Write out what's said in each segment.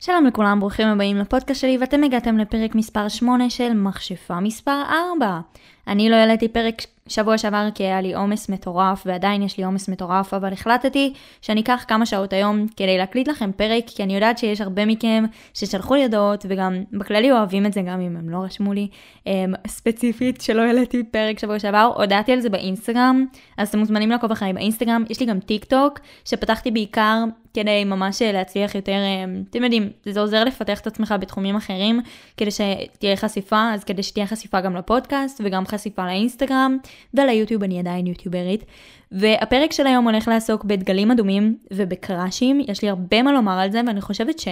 שלום לכולם, ברוכים הבאים לפודקאסט שלי, ואתם הגעתם לפרק מספר 8 של מכשפה מספר 4. אני לא העליתי פרק שבוע שעבר כי היה לי עומס מטורף, ועדיין יש לי עומס מטורף, אבל החלטתי שאני אקח כמה שעות היום כדי להקליט לכם פרק, כי אני יודעת שיש הרבה מכם ששלחו לי הודעות, וגם בכללי אוהבים את זה גם אם הם לא רשמו לי. um, ספציפית שלא העליתי פרק שבוע שעבר, הודעתי על זה באינסטגרם, אז אתם מוזמנים לעקוב אחריי באינסטגרם, יש לי גם טיק טוק, שפתחתי בעיקר כדי ממש להצליח יותר, um, אתם יודעים, זה עוזר לפתח את עצמך בתחומים אחרים, כדי שתהיה חשיפה, אז כדי שתהיה חשיפה גם לפודקאסט וגם חשיפה לאינסטגרם. וליוטיוב אני עדיין יוטיוברית. והפרק של היום הולך לעסוק בדגלים אדומים ובקראשים, יש לי הרבה מה לומר על זה, ואני חושבת ש...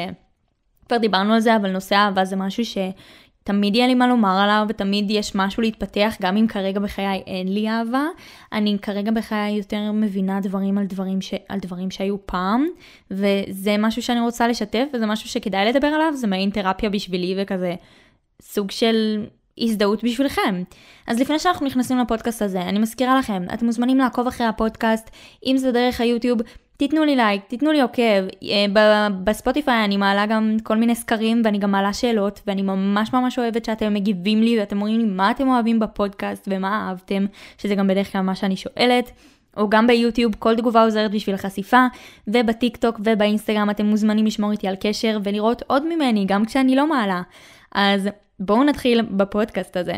כבר דיברנו על זה, אבל נושא אהבה זה משהו שתמיד יהיה לי מה לומר עליו, ותמיד יש משהו להתפתח, גם אם כרגע בחיי אין לי אהבה. אני כרגע בחיי יותר מבינה דברים על דברים, ש... על דברים שהיו פעם, וזה משהו שאני רוצה לשתף, וזה משהו שכדאי לדבר עליו, זה מעין תרפיה בשבילי וכזה סוג של הזדהות בשבילכם. אז לפני שאנחנו נכנסים לפודקאסט הזה, אני מזכירה לכם, אתם מוזמנים לעקוב אחרי הפודקאסט, אם זה דרך היוטיוב, תיתנו לי לייק, תיתנו לי עוקב. אה, בספוטיפיי אני מעלה גם כל מיני סקרים ואני גם מעלה שאלות, ואני ממש ממש אוהבת שאתם מגיבים לי ואתם אומרים לי מה אתם אוהבים בפודקאסט ומה אהבתם, שזה גם בדרך כלל מה שאני שואלת. או גם ביוטיוב, כל תגובה עוזרת בשביל החשיפה, ובטיק טוק ובאינסטגרם אתם מוזמנים לשמור איתי על קשר ולראות עוד ממני, גם כשאני לא מעלה. אז בואו נתחיל בפודקאסט הזה.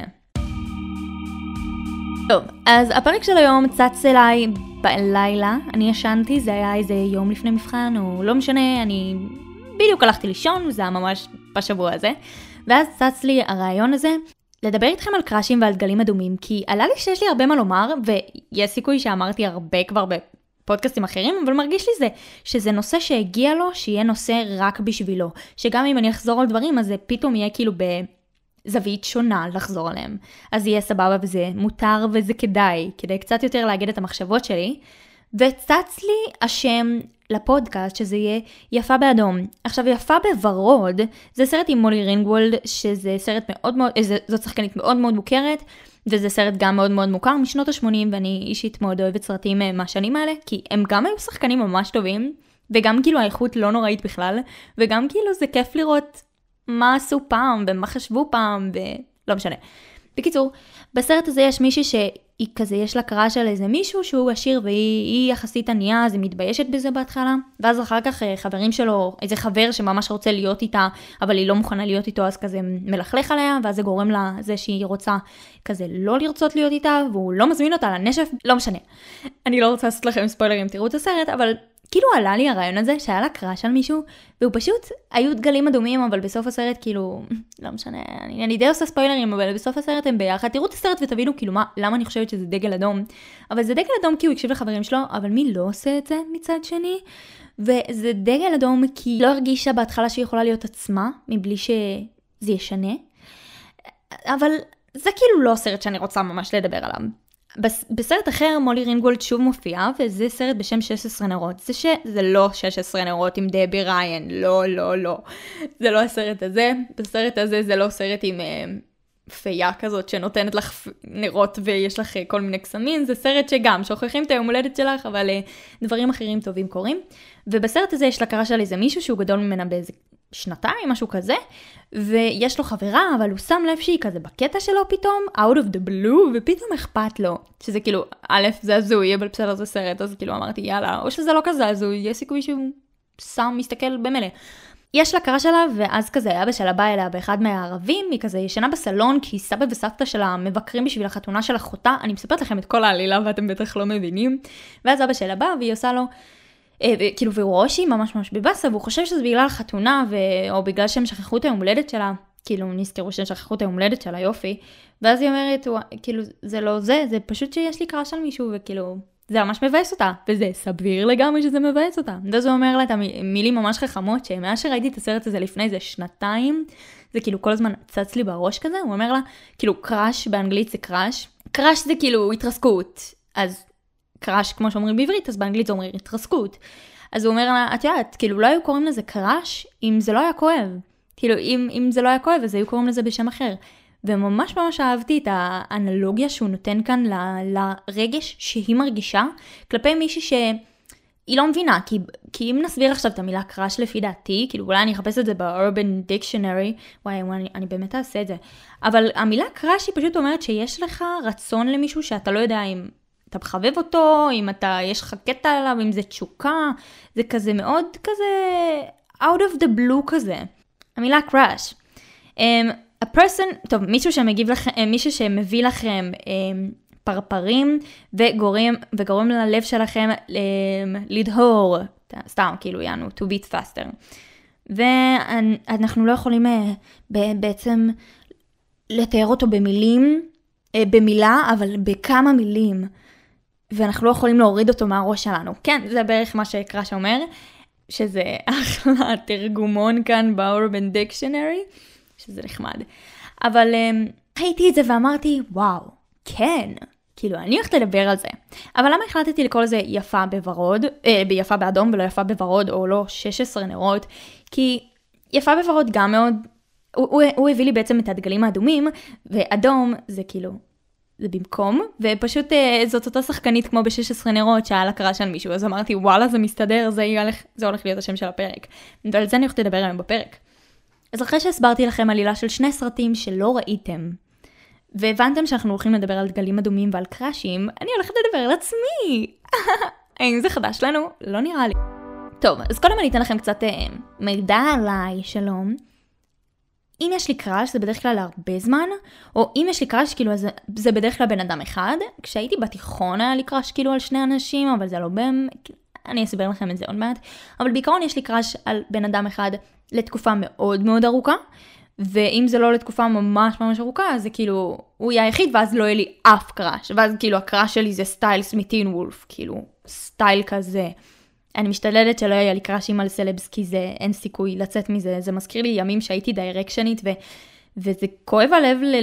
טוב, אז הפרק של היום צץ אליי בלילה, אני ישנתי, זה היה איזה יום לפני מבחן, או לא משנה, אני בדיוק הלכתי לישון, זה היה ממש בשבוע הזה, ואז צץ לי הרעיון הזה, לדבר איתכם על קראשים ועל דגלים אדומים, כי עלה לי שיש לי הרבה מה לומר, ויש סיכוי שאמרתי הרבה כבר בפודקאסטים אחרים, אבל מרגיש לי זה, שזה נושא שהגיע לו, שיהיה נושא רק בשבילו. שגם אם אני אחזור על דברים, אז זה פתאום יהיה כאילו ב... זווית שונה לחזור עליהם. אז יהיה סבבה וזה מותר וזה כדאי, כדי קצת יותר להגיד את המחשבות שלי. וצץ לי השם לפודקאסט שזה יהיה יפה באדום. עכשיו יפה בוורוד זה סרט עם מולי רינגוולד שזה סרט מאוד מאוד, זאת שחקנית מאוד מאוד מוכרת וזה סרט גם מאוד מאוד מוכר משנות ה-80 ואני אישית מאוד אוהבת סרטים אה, מהשנים האלה כי הם גם היו שחקנים ממש טובים וגם כאילו האיכות לא נוראית בכלל וגם כאילו זה כיף לראות מה עשו פעם ומה חשבו פעם ולא משנה. בקיצור, בסרט הזה יש מישהי שהיא כזה, יש לה קראש על איזה מישהו שהוא עשיר והיא יחסית ענייה, אז היא מתביישת בזה בהתחלה, ואז אחר כך אה, חברים שלו, איזה חבר שממש רוצה להיות איתה, אבל היא לא מוכנה להיות איתו, אז כזה מלכלך עליה, ואז זה גורם לה זה שהיא רוצה כזה לא לרצות להיות איתה, והוא לא מזמין אותה לנשף, לא משנה. אני לא רוצה לעשות לכם ספוילרים, תראו את הסרט, אבל כאילו עלה לי הרעיון הזה שהיה לה קראש על מישהו, והוא פשוט, היו דגלים אדומים, אבל בסוף הסרט כאילו, לא משנה, אני, אני די עושה ספוילרים, אבל בסוף הסרט הם ביחד, תראו את הסרט ותבינו כאילו מה, למה אני חושבת שזה דגל אדום. אבל זה דגל אדום כי הוא הקשיב לחברים שלו, אבל מי לא עושה את זה מצד שני? וזה דגל אדום כי לא הרגישה בהתחלה שהיא יכולה להיות עצמה, מבלי שזה ישנה. אבל זה כאילו לא סרט שאני רוצה ממש לדבר עליו. בסרט אחר מולי רינגולד שוב מופיעה, וזה סרט בשם 16 נרות. זה שזה לא 16 נרות עם דבי ריין, לא, לא, לא. זה לא הסרט הזה. בסרט הזה זה לא סרט עם אה, פייה כזאת שנותנת לך נרות ויש לך אה, כל מיני קסמים, זה סרט שגם שוכחים את היום הולדת שלך, אבל אה, דברים אחרים טובים קורים. ובסרט הזה יש לה קרה של איזה מישהו שהוא גדול ממנה באיזה שנתיים, משהו כזה, ויש לו חברה, אבל הוא שם לב שהיא כזה בקטע שלו פתאום, out of the blue, ופתאום אכפת לו. שזה כאילו, א', זה הזוי, אבל בסדר זה סרט, אז כאילו אמרתי, יאללה, או שזה לא כזה הזוי, יש סיכוי שהוא שם, מסתכל במילא. יש לה קרה שלה, ואז כזה אבא שלה בא אליה באחד מהערבים, היא כזה ישנה בסלון, כי סבא וסבתא שלה מבקרים בשביל החתונה של אחותה, אני מספרת לכם את כל העלילה ואתם בטח לא מבינים. ואז אבא שלה בא והיא עושה לו, אה, כאילו, והוא רואה שהיא ממש ממש בבאסה, והוא חושב שזה בגלל חתונה, ו... או בגלל שהם שכחו את היום הולדת שלה, כאילו, נזכרו שהם שכחו את היום הולדת שלה, יופי. ואז היא אומרת, כאילו, זה לא זה, זה פשוט שיש לי קראש על מישהו, וכאילו, זה ממש מבאס אותה, וזה סביר לגמרי שזה מבאס אותה. ואז הוא אומר לה את המילים ממש חכמות, שמאז שראיתי את הסרט הזה לפני איזה שנתיים, זה כאילו כל הזמן צץ לי בראש כזה, הוא אומר לה, כאילו crush באנגלית זה crush, crush זה כאילו התרסקות, אז crush כמו שאומרים בעברית, אז באנגלית זה אומר התרסקות. אז הוא אומר לה, את יודעת, כאילו לא היו קוראים לזה crush אם זה לא היה כואב. כאילו, אם, אם זה לא היה כואב, אז היו קוראים לזה בשם אחר. וממש ממש אהבתי את האנלוגיה שהוא נותן כאן ל, לרגש שהיא מרגישה כלפי מישהי שהיא לא מבינה, כי, כי אם נסביר עכשיו את המילה קראש לפי דעתי, כאילו אולי אני אחפש את זה ב-urban dictionary, וואי, אני, אני באמת אעשה את זה, אבל המילה קראש היא פשוט אומרת שיש לך רצון למישהו שאתה לא יודע אם אתה מחבב אותו, אם אתה, יש לך קטע עליו, אם זה תשוקה, זה כזה מאוד כזה out of the blue כזה. המילה a person, טוב, מישהו שמגיב לכם, אה, מישהו שמביא לכם um, פרפרים וגורם, וגורם ללב שלכם um, לדהור, סתם, כאילו, יענו, to beat faster. ואנחנו לא יכולים בעצם לתאר אותו במילים, במילה, אבל בכמה מילים. ואנחנו לא יכולים להוריד אותו מהראש שלנו. כן, זה בערך מה שקראש אומר, שזה אחלה תרגומון כאן ב-urban dictionary, שזה נחמד. אבל um, ראיתי את זה ואמרתי, וואו, כן, כאילו, אני הולכת לדבר על זה. אבל למה החלטתי לקרוא לזה יפה בוורוד, אה, ביפה באדום ולא יפה בוורוד, או לא 16 נרות? כי יפה בוורוד גם מאוד, הוא, הוא, הוא הביא לי בעצם את הדגלים האדומים, ואדום זה כאילו זה במקום, ופשוט אה, זאת אותה שחקנית כמו ב-16 נרות שהיה לה קראש על מישהו, אז אמרתי וואלה זה מסתדר, זה, ילך, זה הולך להיות השם של הפרק. ועל זה אני הולכת לדבר היום בפרק. אז אחרי שהסברתי לכם עלילה של שני סרטים שלא ראיתם, והבנתם שאנחנו הולכים לדבר על דגלים אדומים ועל קראשים, אני הולכת לדבר על עצמי. האם זה חדש לנו? לא נראה לי. טוב, אז קודם אני אתן לכם קצת אה, מידע עליי, שלום. אם יש לי קראש זה בדרך כלל להרבה זמן, או אם יש לי קראש כאילו זה, זה בדרך כלל בן אדם אחד. כשהייתי בתיכון היה לי קראש כאילו על שני אנשים, אבל זה לא באמת, אני אסביר לכם את זה עוד מעט. אבל בעיקרון יש לי crush על בן אדם אחד לתקופה מאוד מאוד ארוכה, ואם זה לא לתקופה ממש ממש ארוכה, אז זה כאילו, הוא יהיה היחיד, ואז לא יהיה לי אף crush, ואז כאילו ה crush שלי זה סטיילס מ Teen Wolf, כאילו, סטיילס כזה. אני משתדלת שלא יהיה לי קראשים על סלבס, כי זה, אין סיכוי לצאת מזה. זה מזכיר לי ימים שהייתי דיירקשנרית, ו, וזה כואב הלב, ל,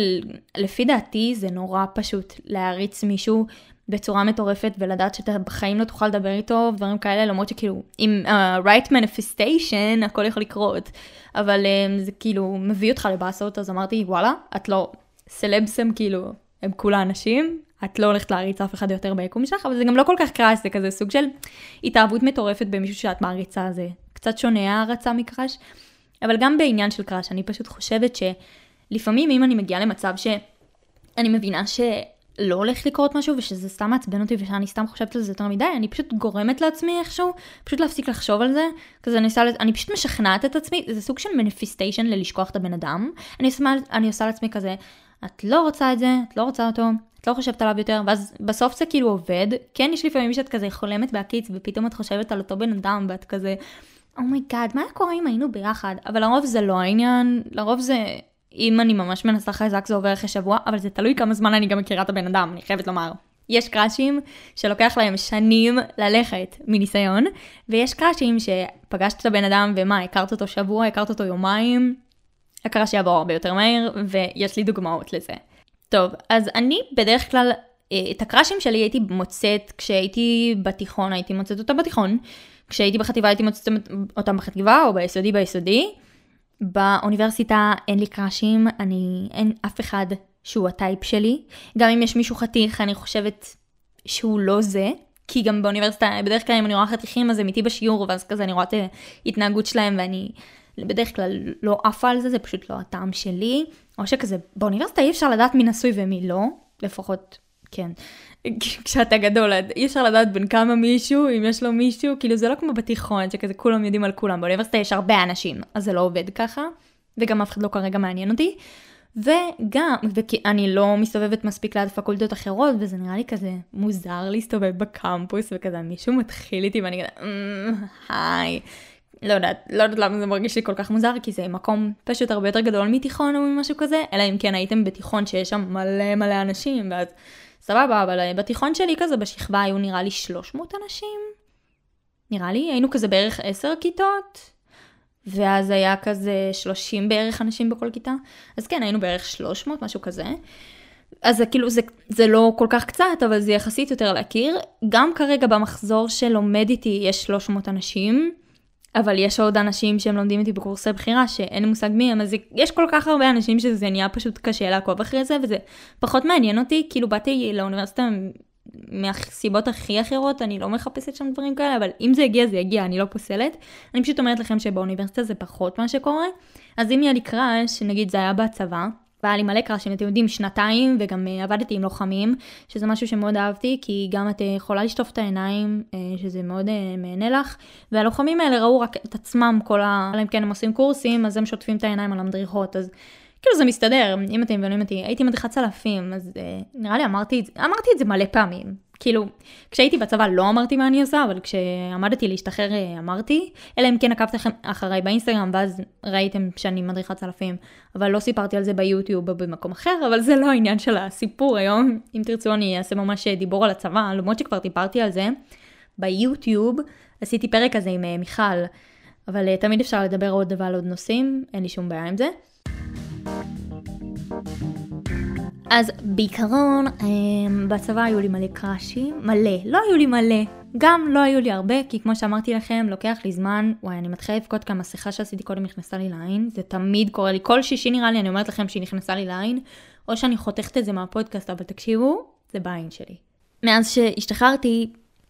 לפי דעתי זה נורא פשוט להעריץ מישהו בצורה מטורפת, ולדעת שאתה בחיים לא תוכל לדבר איתו, ודברים כאלה, למרות שכאילו, עם uh, right manifestation, הכל יכול לקרות. אבל um, זה כאילו מביא אותך לבאסות, אז אמרתי, וואלה, את לא, סלבס הם כאילו, הם כולה אנשים, את לא הולכת להריץ אף אחד יותר ביקום שלך, אבל זה גם לא כל כך קראש, זה כזה סוג של התאהבות מטורפת במישהו שאת מעריצה, זה קצת שונה הערצה מקראש. אבל גם בעניין של קראש, אני פשוט חושבת שלפעמים אם אני מגיעה למצב שאני מבינה שלא הולך לקרות משהו ושזה סתם מעצבן אותי ושאני סתם חושבת על זה יותר מדי, אני פשוט גורמת לעצמי איכשהו, פשוט להפסיק לחשוב על זה, כזה אני, עושה, אני פשוט משכנעת את עצמי, זה סוג של manifestation ללשכוח את הבן אדם, אני עושה, אני עושה לעצמי כזה, את לא רוצה את זה, את לא רוצה אותו, את לא חושבת עליו יותר, ואז בסוף זה כאילו עובד. כן, יש לפעמים שאת כזה חולמת בהקיץ, ופתאום את חושבת על אותו בן אדם, ואת כזה, oh my God, oh מה היה קורה אם היינו ביחד? אבל לרוב זה לא העניין, לרוב זה, אם אני ממש מנסה חזק זה עובר אחרי שבוע, אבל זה תלוי כמה זמן אני גם מכירה את הבן אדם, אני חייבת לומר. יש קראשים שלוקח להם שנים ללכת מניסיון, ויש קראשים שפגשת את הבן אדם ומה, הכרת אותו שבוע, הכרת אותו יומיים, הקראש יעבור הרבה יותר מהר, ויש לי דוגמאות לזה. טוב, אז אני בדרך כלל, אה, את הקראשים שלי הייתי מוצאת כשהייתי בתיכון, הייתי מוצאת אותם בתיכון. כשהייתי בחטיבה הייתי מוצאת אותם בחטיבה, או ביסודי ביסודי. באוניברסיטה אין לי קראשים, אני, אין אף אחד שהוא הטייפ שלי. גם אם יש מישהו חתיך, אני חושבת שהוא לא זה. כי גם באוניברסיטה, בדרך כלל אם אני רואה חתיכים אז הם איתי בשיעור, ואז כזה אני רואה את ההתנהגות שלהם ואני בדרך כלל לא עפה על זה, זה פשוט לא הטעם שלי. או שכזה, באוניברסיטה אי אפשר לדעת מי נשוי ומי לא, לפחות, כן. כשאתה גדול, אי אפשר לדעת בין כמה מישהו, אם יש לו מישהו, כאילו זה לא כמו בתיכון, שכזה כולם יודעים על כולם, באוניברסיטה יש הרבה אנשים, אז זה לא עובד ככה, וגם אף אחד לא כרגע מעניין אותי. וגם, וכי אני לא מסתובבת מספיק ליד פקולטות אחרות, וזה נראה לי כזה מוזר להסתובב בקמפוס, וכזה מישהו מתחיל איתי ואני כזה, אמ, היי. לא יודעת, לא יודעת למה זה מרגיש לי כל כך מוזר, כי זה מקום פשוט הרבה יותר גדול מתיכון או ממשהו כזה, אלא אם כן הייתם בתיכון שיש שם מלא מלא אנשים, ואז סבבה, אבל אה, בתיכון שלי כזה בשכבה היו נראה לי 300 אנשים. נראה לי, היינו כזה בערך 10 כיתות, ואז היה כזה 30 בערך אנשים בכל כיתה, אז כן, היינו בערך 300, משהו כזה. אז זה כאילו, זה, זה לא כל כך קצת, אבל זה יחסית יותר להכיר. גם כרגע במחזור שלומד איתי יש 300 אנשים. אבל יש עוד אנשים שהם לומדים איתי בקורסי בחירה שאין לי מושג מי הם, אז יש כל כך הרבה אנשים שזה נהיה פשוט קשה לעקוב אחרי זה, וזה פחות מעניין אותי, כאילו באתי לאוניברסיטה מהסיבות הכי אחרות, אני לא מחפשת שם דברים כאלה, אבל אם זה יגיע, זה יגיע, אני לא פוסלת. אני פשוט אומרת לכם שבאוניברסיטה זה פחות מה שקורה. אז אם יהיה לי קראש, נגיד זה היה בצבא, והיה לי מלא קראשים, אתם יודעים, שנתיים, וגם uh, עבדתי עם לוחמים, שזה משהו שמאוד אהבתי, כי גם את uh, יכולה לשטוף את העיניים, uh, שזה מאוד מהנה לך, והלוחמים האלה ראו רק את עצמם, כל ה... אלא אם כן הם עושים קורסים, אז הם שוטפים את העיניים על המדריכות, אז כאילו זה מסתדר, אם אתם מבינים אותי, הייתי מדריכת צלפים, אז uh, נראה לי אמרתי, אמרתי את זה מלא פעמים, כאילו, כשהייתי בצבא לא אמרתי מה אני עושה, אבל כשעמדתי להשתחרר אה, אמרתי, אלא אם כן עקבתם אחריי באינסטגרם, ואז ראיתם שאני מדריכת צלפים, אבל לא סיפרתי על זה ביוטיוב או במקום אחר, אבל זה לא העניין של הסיפור היום. אם תרצו אני אעשה ממש דיבור על הצבא, למרות שכבר דיברתי על זה. ביוטיוב עשיתי פרק כזה עם אה, מיכל, אבל אה, תמיד אפשר לדבר עוד ועל עוד נושאים, אין לי שום בעיה עם זה. אז בעיקרון, אמ, בצבא היו לי מלא קראשים, מלא, לא היו לי מלא, גם לא היו לי הרבה, כי כמו שאמרתי לכם, לוקח לי זמן, וואי, אני מתחילה לבכות כי המסכה שעשיתי קודם נכנסה לי לעין, זה תמיד קורה לי, כל שישי נראה לי, אני אומרת לכם שהיא נכנסה לי לעין, או שאני חותכת את זה מהפודקאסט, אבל תקשיבו, זה בעין שלי. מאז שהשתחררתי,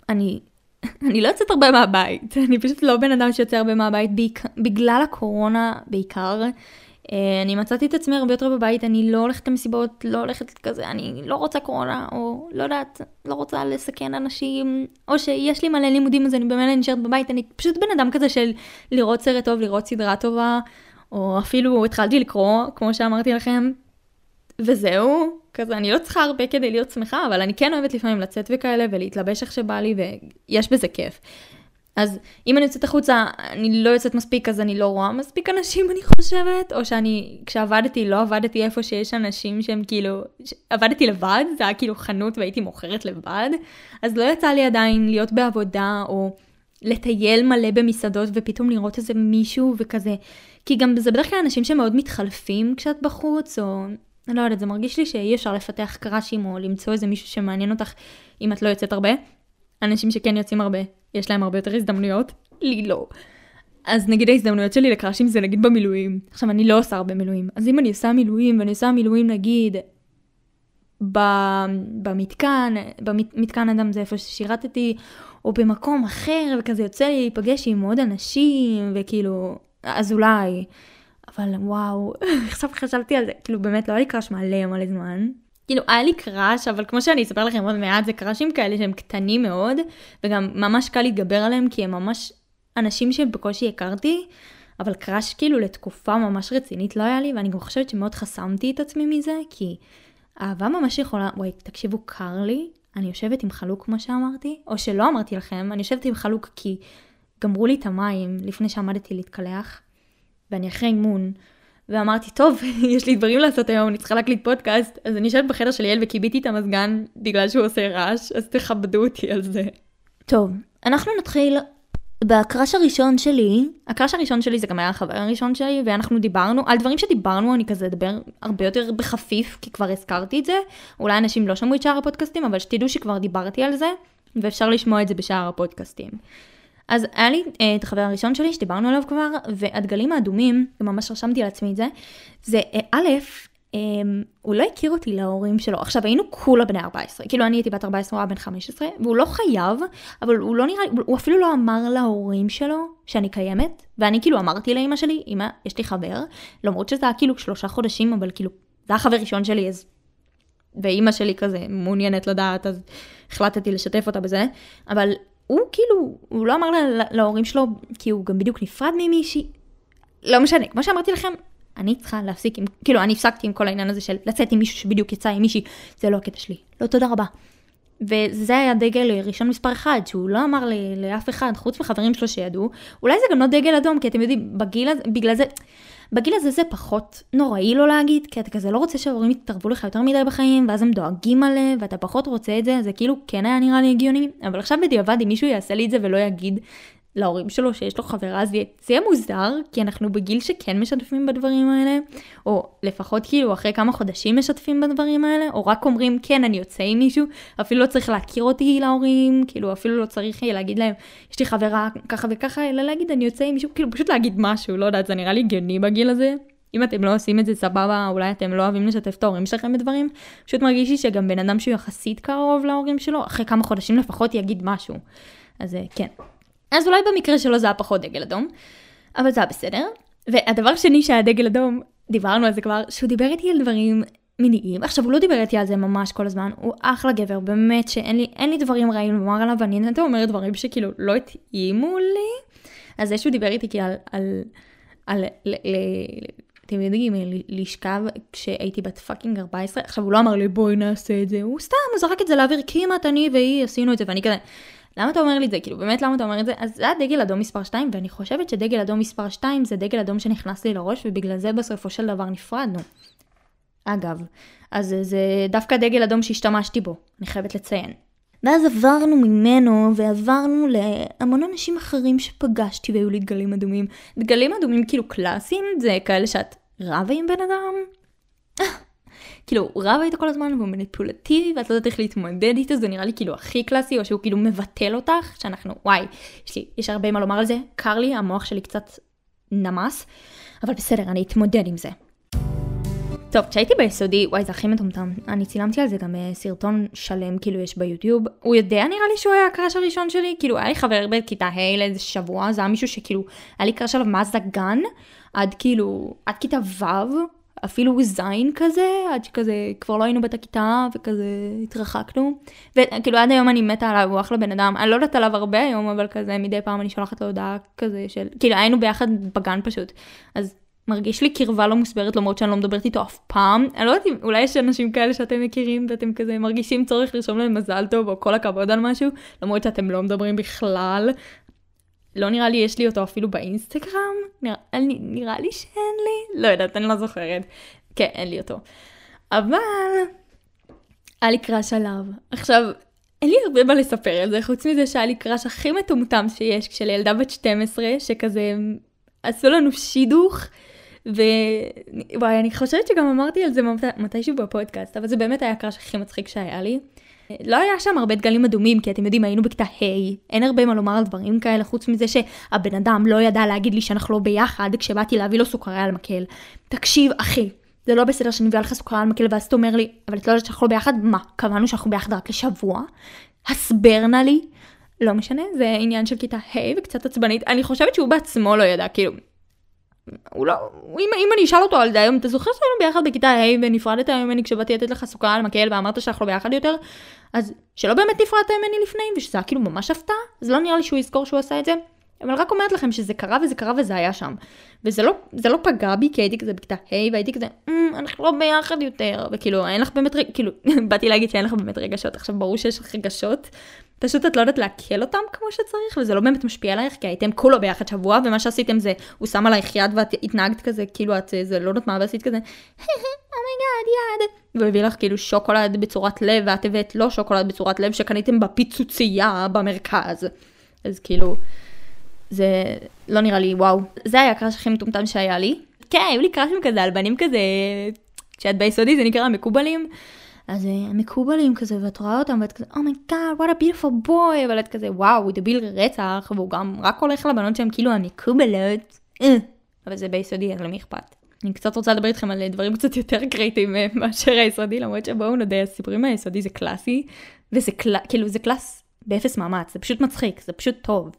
אני, אני לא יוצאת הרבה מהבית, אני פשוט לא בן אדם שיוצא הרבה מהבית, בגלל הקורונה בעיקר. אה, אני מצאתי את עצמי הרבה יותר בבית, אני לא הולכת למסיבות, לא הולכת כזה, אני לא רוצה קורונה, או לא יודעת, לא רוצה לסכן אנשים, או שיש לי מלא לימודים אז אני במילא נשארת בבית, אני פשוט בן אדם כזה של לראות סרט טוב, לראות סדרה טובה, או אפילו התחלתי לקרוא, כמו שאמרתי לכם, וזהו, כזה, אני לא צריכה הרבה כדי להיות שמחה, אבל אני כן אוהבת לפעמים לצאת וכאלה, ולהתלבש איך שבא לי, ויש בזה כיף. אז אם אני יוצאת החוצה, אני לא יוצאת מספיק, אז אני לא רואה מספיק אנשים, אני חושבת, או שאני, כשעבדתי, לא עבדתי איפה שיש אנשים שהם כאילו, עבדתי לבד, זה היה כאילו חנות והייתי מוכרת לבד, אז לא יצא לי עדיין להיות בעבודה, או לטייל מלא במסעדות, ופתאום לראות איזה מישהו וכזה, כי גם זה בדרך כלל אנשים שמאוד מתחלפים כשאת בחוץ, או אני לא יודעת, זה מרגיש לי שאי אפשר לפתח קראשים, או למצוא איזה מישהו שמעניין אותך אם את לא יוצאת הרבה. אנשים שכן יוצאים הרבה, יש להם הרבה יותר הזדמנויות, לי לא. אז נגיד ההזדמנויות שלי לקראשים זה נגיד במילואים. עכשיו אני לא עושה הרבה מילואים, אז אם אני עושה מילואים ואני עושה מילואים נגיד במתקן, במתקן אדם זה איפה ששירתתי, או במקום אחר, וכזה יוצא לי להיפגש עם עוד אנשים, וכאילו, אז אולי. אבל וואו, עכשיו חשבתי על זה, כאילו באמת לא היה לי קראש מלא מלא זמן. כאילו, היה לי קראש, אבל כמו שאני אספר לכם עוד מעט, זה קראשים כאלה שהם קטנים מאוד, וגם ממש קל להתגבר עליהם, כי הם ממש אנשים שבקושי הכרתי, אבל קראש כאילו לתקופה ממש רצינית לא היה לי, ואני גם חושבת שמאוד חסמתי את עצמי מזה, כי אהבה ממש יכולה, וואי, תקשיבו, קר לי, אני יושבת עם חלוק כמו שאמרתי, או שלא אמרתי לכם, אני יושבת עם חלוק כי גמרו לי את המים לפני שעמדתי להתקלח, ואני אחרי אימון, ואמרתי, טוב, יש לי דברים לעשות היום, אני צריכה להקליט פודקאסט, אז אני יושבת בחדר של יעל וכיביתי את המזגן בגלל שהוא עושה רעש, אז תכבדו אותי על זה. טוב, אנחנו נתחיל בקראש הראשון שלי, הקראש הראשון שלי זה גם היה החבר הראשון שלי, ואנחנו דיברנו, על דברים שדיברנו אני כזה אדבר הרבה יותר בחפיף, כי כבר הזכרתי את זה. אולי אנשים לא שמעו את שאר הפודקאסטים, אבל שתדעו שכבר דיברתי על זה, ואפשר לשמוע את זה בשאר הפודקאסטים. אז היה לי אה, את החבר הראשון שלי שדיברנו עליו כבר, והדגלים האדומים, וממש רשמתי על עצמי את זה, זה אה, א', אה, הוא לא הכיר אותי להורים שלו. עכשיו היינו כולה בני 14, כאילו אני הייתי בת 14, הוא היה בן 15, והוא לא חייב, אבל הוא לא נראה, הוא אפילו לא אמר להורים שלו שאני קיימת, ואני כאילו אמרתי לאמא שלי, אמא, יש לי חבר, למרות שזה היה כאילו שלושה חודשים, אבל כאילו, זה היה חבר ראשון שלי, אז... ואימא שלי כזה מעוניינת לדעת, אז החלטתי לשתף אותה בזה, אבל הוא כאילו, הוא לא אמר לה, להורים שלו, כי הוא גם בדיוק נפרד ממישהי. לא משנה, כמו שאמרתי לכם, אני צריכה להפסיק עם, כאילו אני הפסקתי עם כל העניין הזה של לצאת עם מישהו שבדיוק יצא עם מישהי, זה לא הקטע שלי. לא, תודה רבה. וזה היה דגל ראשון מספר אחד, שהוא לא אמר לאף אחד, חוץ מחברים שלו שידעו. אולי זה גם לא דגל אדום, כי אתם יודעים, בגיל הזה, בגלל זה, בגיל הזה זה פחות נוראי לא להגיד, כי אתה כזה לא רוצה שההורים יתערבו לך יותר מדי בחיים, ואז הם דואגים עליהם, ואתה פחות רוצה את זה, זה כאילו כן היה נראה לי הגיוני, אבל עכשיו בדיעבד אם מישהו יעשה לי את זה ולא יגיד, להורים שלו שיש לו חברה, זה יהיה מוזר, כי אנחנו בגיל שכן משתפים בדברים האלה, או לפחות כאילו אחרי כמה חודשים משתפים בדברים האלה, או רק אומרים כן אני יוצא עם מישהו, אפילו לא צריך להכיר אותי להורים, כאילו אפילו לא צריך להגיד להם יש לי חברה ככה וככה, אלא להגיד אני יוצא עם מישהו, כאילו פשוט להגיד משהו, לא יודעת, זה נראה לי הגיוני בגיל הזה. אם אתם לא עושים את זה סבבה, אולי אתם לא אוהבים לשתף את ההורים שלכם בדברים, פשוט מרגיש לי שגם בן אדם שהוא יחסית קרוב להורים שלו, אחרי כמה חודשים לפחות יגיד משהו. אז כן. אז אולי במקרה שלו זה היה פחות דגל אדום, אבל זה היה בסדר. והדבר השני שהיה דגל אדום, דיברנו על זה כבר, שהוא דיבר איתי על דברים מיניים. עכשיו, הוא לא דיבר איתי על זה ממש כל הזמן, הוא אחלה גבר, באמת שאין לי, לי דברים רעים לומר עליו, ואני נטו אומרת דברים שכאילו לא התאימו לי. אז זה שהוא דיבר איתי כאילו על, על, על, על, על אתם יודעים, לשכב כשהייתי בת fucking 14, עכשיו הוא לא אמר לי בואי נעשה את זה, הוא סתם, זרק את זה לאוויר, כמעט אני והיא עשינו את זה, ואני כזה, למה אתה אומר לי את זה? כאילו, באמת למה אתה אומר את זה? אז זה היה דגל אדום מספר 2, ואני חושבת שדגל אדום מספר 2 זה דגל אדום שנכנס לי לראש, ובגלל זה בסופו של דבר נפרדנו. אגב, אז זה דווקא דגל אדום שהשתמשתי בו, אני חייבת לציין. ואז עברנו ממנו ועברנו להמון אנשים אחרים שפגשתי והיו לי דגלים אדומים. דגלים אדומים כאילו קלאסיים זה כאלה שאת רבה עם בן אדם. כאילו רבה איתו כל הזמן והוא מניפולטיבי ואת לא יודעת איך להתמודד איתו זה נראה לי כאילו הכי קלאסי או שהוא כאילו מבטל אותך שאנחנו וואי יש לי יש הרבה מה לומר על זה קר לי המוח שלי קצת נמס אבל בסדר אני אתמודד עם זה. טוב, כשהייתי ביסודי, וואי, זה הכי מטומטם. אני צילמתי על זה גם אה, סרטון שלם, כאילו, יש ביוטיוב. הוא יודע, נראה לי שהוא היה הקראש הראשון שלי. כאילו, היה לי חבר בכיתה ה' לאיזה שבוע, זה היה מישהו שכאילו, היה לי קראש עליו מאז הגן, עד כאילו, עד כיתה ו', אפילו זין כזה, עד שכזה, כבר לא היינו באותה כיתה, וכזה התרחקנו. וכאילו, עד היום אני מתה עליו, הוא אחלה בן אדם. אני לא יודעת עליו הרבה היום, אבל כזה, מדי פעם אני שולחת לו הודעה כזה של, כאילו, היינו ביחד בגן פשוט. אז מרגיש לי קרבה לא מוסברת למרות שאני לא מדברת איתו אף פעם. אני לא יודעת אם אולי יש אנשים כאלה שאתם מכירים ואתם כזה מרגישים צורך לרשום להם מזל טוב או כל הכבוד על משהו, למרות שאתם לא מדברים בכלל. לא נראה לי יש לי אותו אפילו באינסטגרם, נראה, נראה לי שאין לי, לא יודעת, אני לא זוכרת. כן, אין לי אותו. אבל היה לי קראש עליו. עכשיו, אין לי הרבה מה לספר על זה, חוץ מזה שהיה לי קראש הכי מטומטם שיש, כשלילדה בת 12, שכזה עשו לנו שידוך. ווואי, אני חושבת שגם אמרתי על זה מת... מתישהו בפודקאסט, אבל זה באמת היה הקראש הכי מצחיק שהיה לי. לא היה שם הרבה דגלים אדומים, כי אתם יודעים, היינו בכיתה ה', אין הרבה מה לומר על דברים כאלה, חוץ מזה שהבן אדם לא ידע להגיד לי שאנחנו לא ביחד, כשבאתי להביא לו סוכריה על מקל. תקשיב, אחי, זה לא בסדר שאני מביאה לך סוכריה על מקל, ואז אתה אומר לי, אבל את לא יודעת שאנחנו לא ביחד? מה, קבענו שאנחנו ביחד רק לשבוע? הסבר נא לי. לא משנה, זה עניין של כיתה ה' וקצת עצבנית. אני חושבת שהוא בעצמו לא ידע, כאילו, הוא לא, אם, אם אני אשאל אותו על זה היום, אתה זוכר שהיינו ביחד בכיתה ה' ונפרדת ממני כשבאתי לתת לך סוכר על מקל ואמרת שאנחנו לא ביחד יותר? אז שלא באמת נפרדת ממני לפני ושזה היה כאילו ממש הפתעה, אז לא נראה לי שהוא יזכור שהוא עשה את זה. אבל רק אומרת לכם שזה קרה וזה קרה וזה היה שם. וזה לא, לא פגע בי כי הייתי כזה בכיתה ה' והייתי כזה, אממ, אנחנו לא ביחד יותר, וכאילו אין לך באמת, כאילו, באתי להגיד שאין לך באמת רגשות, עכשיו ברור שיש לך רגשות, פשוט את לא יודעת לעכל אותם כמו שצריך, וזה לא באמת משפיע עלייך, כי הייתם כולו ביחד שבוע, ומה שעשיתם זה, הוא שם עלייך יד ואת התנהגת כזה, כאילו את, זה לא יודעת מה, ועשית כזה, oh my God, יד. והוא הביא לך כאילו שוקולד בצורת לב, ואת הבאת לו שוקולד בצורת לב שקניתם בפיצוצייה במרכז. אז כאילו, זה לא נראה לי וואו. זה היה ה crush הכי מטומטם שהיה לי. כן, היו לי קראשים כזה על בנים כזה, כשאת ביסודי זה נקרא מקובלים. אז אה, המקובלים כזה, ואת רואה אותם, ואת כזה, oh my God, oh what a beautiful boy, אבל את כזה, וואו, הוא דביל רצח, והוא גם רק הולך לבנות שהם כאילו המקובלות, אה. אבל זה ביסודי, אז למי אכפת? אני קצת רוצה לדבר איתכם על דברים קצת יותר קריטיים אה, מאשר היסודי, למרות שבואו נודה, הסיפורים מהיסודי זה קלאסי, וזה קל... כאילו זה class באפס מאמץ, זה פשוט מצחיק, זה פשוט טוב.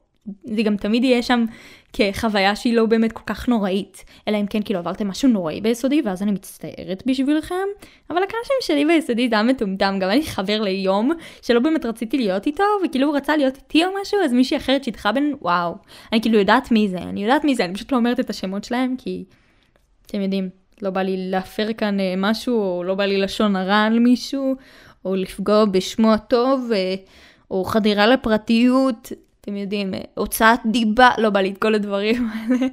זה גם תמיד יהיה שם כחוויה שהיא לא באמת כל כך נוראית, אלא אם כן כאילו עברתם משהו נוראי ביסודי, ואז אני מצטערת בשבילכם, אבל הקראשים שלי ביסודי זה היה מטומטם, גם היה לי חבר ליום שלא באמת רציתי להיות איתו, וכאילו הוא רצה להיות איתי או משהו, אז מישהי אחרת שידכה בין, וואו, אני כאילו יודעת מי זה, אני יודעת מי זה, אני פשוט לא אומרת את השמות שלהם, כי אתם יודעים, לא בא לי להפר כאן אה, משהו, או לא בא לי לשון הרע על מישהו, או לפגוע בשמו הטוב, אה, או חדירה לפרטיות, אתם יודעים, הוצאת דיבה, לא בא לי את כל הדברים האלה.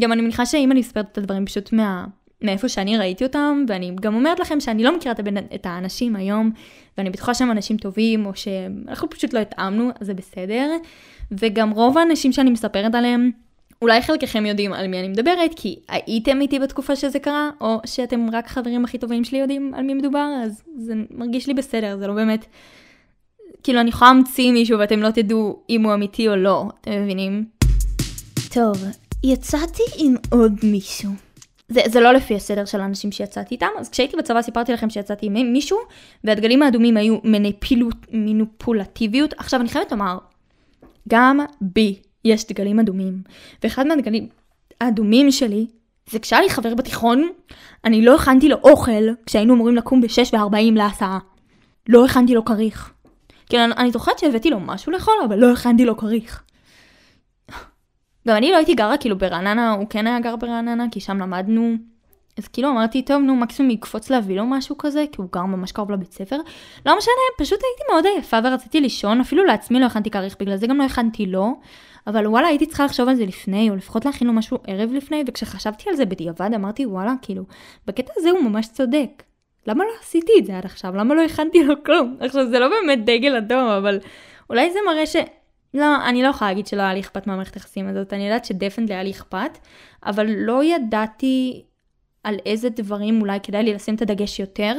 גם אני מניחה שאם אני אספר את הדברים פשוט מה... מאיפה שאני ראיתי אותם, ואני גם אומרת לכם שאני לא מכירה את. את האנשים היום, ואני בטוחה שהם אנשים טובים, או שאנחנו פשוט לא התאמנו, אז זה בסדר. וגם רוב האנשים שאני מספרת עליהם, אולי חלקכם יודעים על מי אני מדברת, כי הייתם איתי בתקופה שזה קרה, או שאתם רק חברים הכי טובים שלי יודעים על מי מדובר, אז זה מרגיש לי בסדר, זה לא באמת... כאילו, אני יכולה להמציא מישהו ואתם לא תדעו אם הוא אמיתי או לא, אתם מבינים? טוב, יצאתי עם עוד מישהו. זה, זה לא לפי הסדר של האנשים שיצאתי איתם, אז כשהייתי בצבא סיפרתי לכם שיצאתי עם מישהו, והדגלים האדומים היו מניפילוט, מנופולטיביות. עכשיו אני חייבת לומר, גם בי יש דגלים אדומים, ואחד מהדגלים האדומים שלי, זה כשהיה לי חבר בתיכון, אני לא הכנתי לו אוכל כשהיינו אמורים לקום ב-6 ו-40 להסעה. לא הכנתי לו כריך. כאילו, אני, זוכרת שהבאתי לו משהו לאכול, אבל לא הכנתי לו כריך. גם אני לא הייתי גרה כאילו ברעננה, הוא כן היה גר ברעננה, כי שם למדנו. אז כאילו אמרתי, טוב, נו, מקסימום יקפוץ להביא לו משהו כזה, כי הוא גר ממש קרוב לבית ספר. לא משנה, פשוט הייתי מאוד עייפה ורציתי לישון, אפילו לעצמי לא הכנתי כריך, בגלל זה גם לא הכנתי לו. אבל וואלה, הייתי צריכה לחשוב על זה לפני, או לפחות להכין לו משהו ערב לפני, וכשחשבתי על זה בדיעבד אמרתי, וואלה, כאילו, בקטע הזה הוא ממש צודק. למה לא עשיתי את זה עד עכשיו? למה לא הכנתי לו כלום? עכשיו, זה לא באמת דגל אדום, אבל אולי זה מראה ש... לא, אני לא יכולה להגיד שלא היה לי אכפת מהמערכת היחסים הזאת, אני יודעת שדפנדלי היה לי אכפת, אבל לא ידעתי על איזה דברים אולי כדאי לי לשים את הדגש יותר.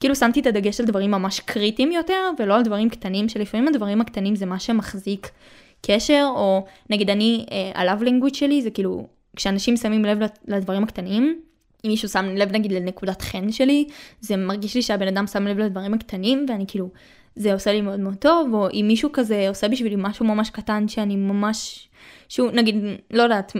כאילו שמתי את הדגש על דברים ממש קריטיים יותר, ולא על דברים קטנים, שלפעמים הדברים הקטנים זה מה שמחזיק קשר, או נגיד אני, הלאו uh, לינגוויץ' שלי זה כאילו, כשאנשים שמים לב לדברים הקטנים, אם מישהו שם לב נגיד לנקודת חן שלי, זה מרגיש לי שהבן אדם שם לב לדברים הקטנים, ואני כאילו, זה עושה לי מאוד מאוד טוב, או אם מישהו כזה עושה בשבילי משהו ממש קטן שאני ממש, שהוא נגיד, לא יודעת,